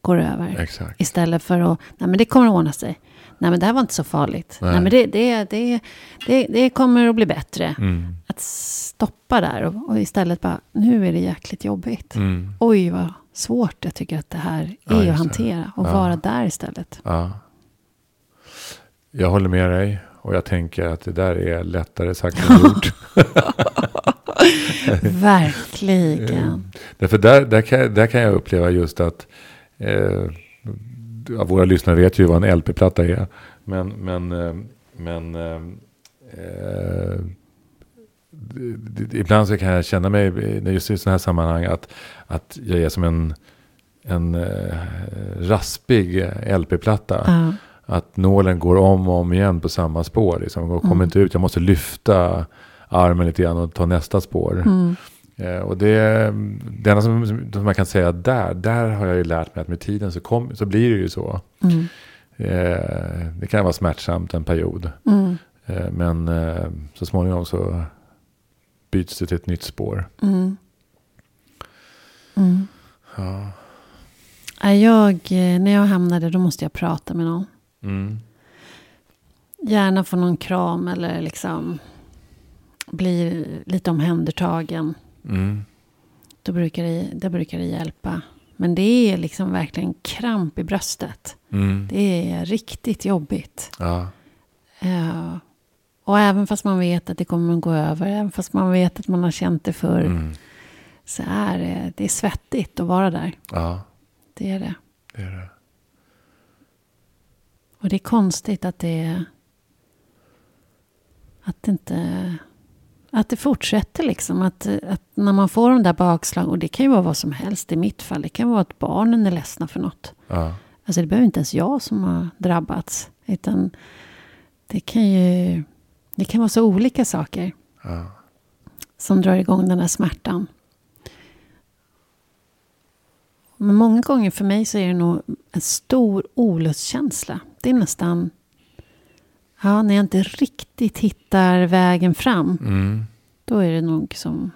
går över. Exakt. Istället för att, nej men det kommer att ordna sig. Nej men det här var inte så farligt. Nej, Nej. men det, det, det, det, det kommer att bli bättre. Mm. Att stoppa där och, och istället bara, nu är det jäkligt jobbigt. Mm. Oj vad svårt jag tycker att det här är Ja, att hantera. Och Ja. vara där istället. Ja. Jag håller med dig. Och jag tänker att det där är lättare sagt än gjort. [LAUGHS] Verkligen. Därför där, där, kan, där kan jag uppleva just att eh, våra lyssnare vet ju vad en LP-platta är. Men, men, eh, men eh, eh, ibland så kan jag känna mig, just i sådana här sammanhang, att, att jag är som en, en eh, raspig LP-platta. Ja. Att nålen går om och om igen på samma spår. Liksom, och kommer Mm. inte ut. Jag måste lyfta armen lite grann och ta nästa spår. Mm. Eh, och det, det enda som, som man kan säga där, där har jag ju lärt mig att med tiden så, kom, så blir det ju så. Mm. Eh, det kan vara smärtsamt en period. Mm. Eh, men eh, så småningom så byts det till ett nytt spår. Mm. Mm. Ja. Ja, Jag, eh, när jag hamnade då måste jag prata med någon. Mm. Gärna få någon kram eller liksom bli lite omhändertagen. Mm. Då brukar det, det brukar det hjälpa. Men det är liksom verkligen kramp i bröstet. Mm. Det är riktigt jobbigt. Ja. Ja. Och även fast man vet att det kommer att gå över, även fast man vet att man har känt det förr, Mm. så är det, det är svettigt att vara där. ja, Det är det. det är det. Och det är konstigt att det att det inte att det fortsätter liksom. Att, att när man får de där bakslag, och det kan ju vara vad som helst i mitt fall. Det kan vara att barnen är ledsna för något. Ja. Alltså det behöver inte ens jag som har drabbats. Utan det kan ju det kan vara så olika saker Ja. som drar igång den här smärtan. Men många gånger för mig så är det nog en stor olustkänsla. Det är nästan... Ja, när jag inte riktigt hittar vägen fram. Mm. Då är det nog som...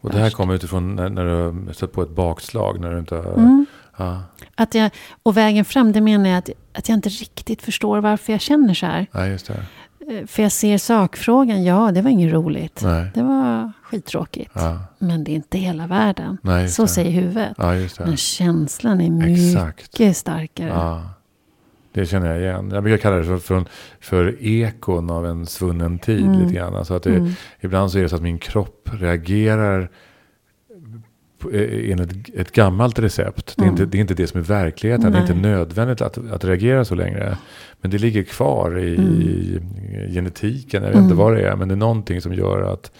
Och det här kommer utifrån när, när du har stött på ett bakslag. När du inte Mm. ja. Att jag, och vägen fram, det menar jag att, att jag inte riktigt förstår varför jag känner så här. ja, just det. Eh, För jag ser sakfrågan, ja, det var inget roligt. Nej. Det var skittråkigt. Ja. Men det är inte hela världen. Nej, Så det. säger huvudet. Ja. Men känslan är mycket Exakt. starkare. Ja. Det känner jag igen. Jag brukar kalla det för, för, för ekon av en svunnen tid. Mm. lite grann. Alltså att det, Mm. Ibland så är det så att min kropp reagerar enligt ett gammalt recept. Det är, Mm. inte, det är inte det som är verkligheten. Det är inte Nej. nödvändigt att, att reagera så längre. Men det ligger kvar i, Mm. i genetiken. Jag vet inte Mm. vad det är. Men det är någonting som gör att,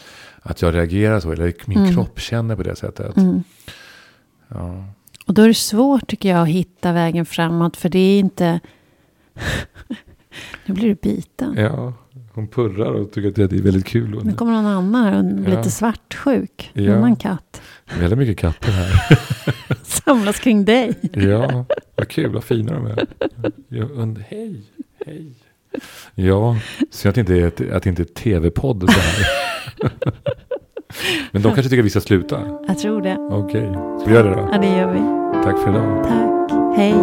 att jag reagerar så. Eller min Mm. kropp känner på det sättet. Mm. Ja. Och då är det svårt tycker jag att hitta vägen framåt. För det är inte... [LAUGHS] nu blir du biten. ja, hon purrar och tycker att det är väldigt kul. Nu kommer någon annan här och blir Ja. lite svartsjuk. En Ja. annan katt. Väldigt mycket katter här. [LAUGHS] Samlas kring dig. ja, vad kul, vad fina de är. Jag und- hej, hej. Ja, synd att det inte är, ett, att det inte är tv-podd så här. [LAUGHS] Men de kanske tycker att vi ska sluta? Jag tror det. Okej, okay. vi gör det då? Ja, det gör vi. Tack för idag. Tack, hej.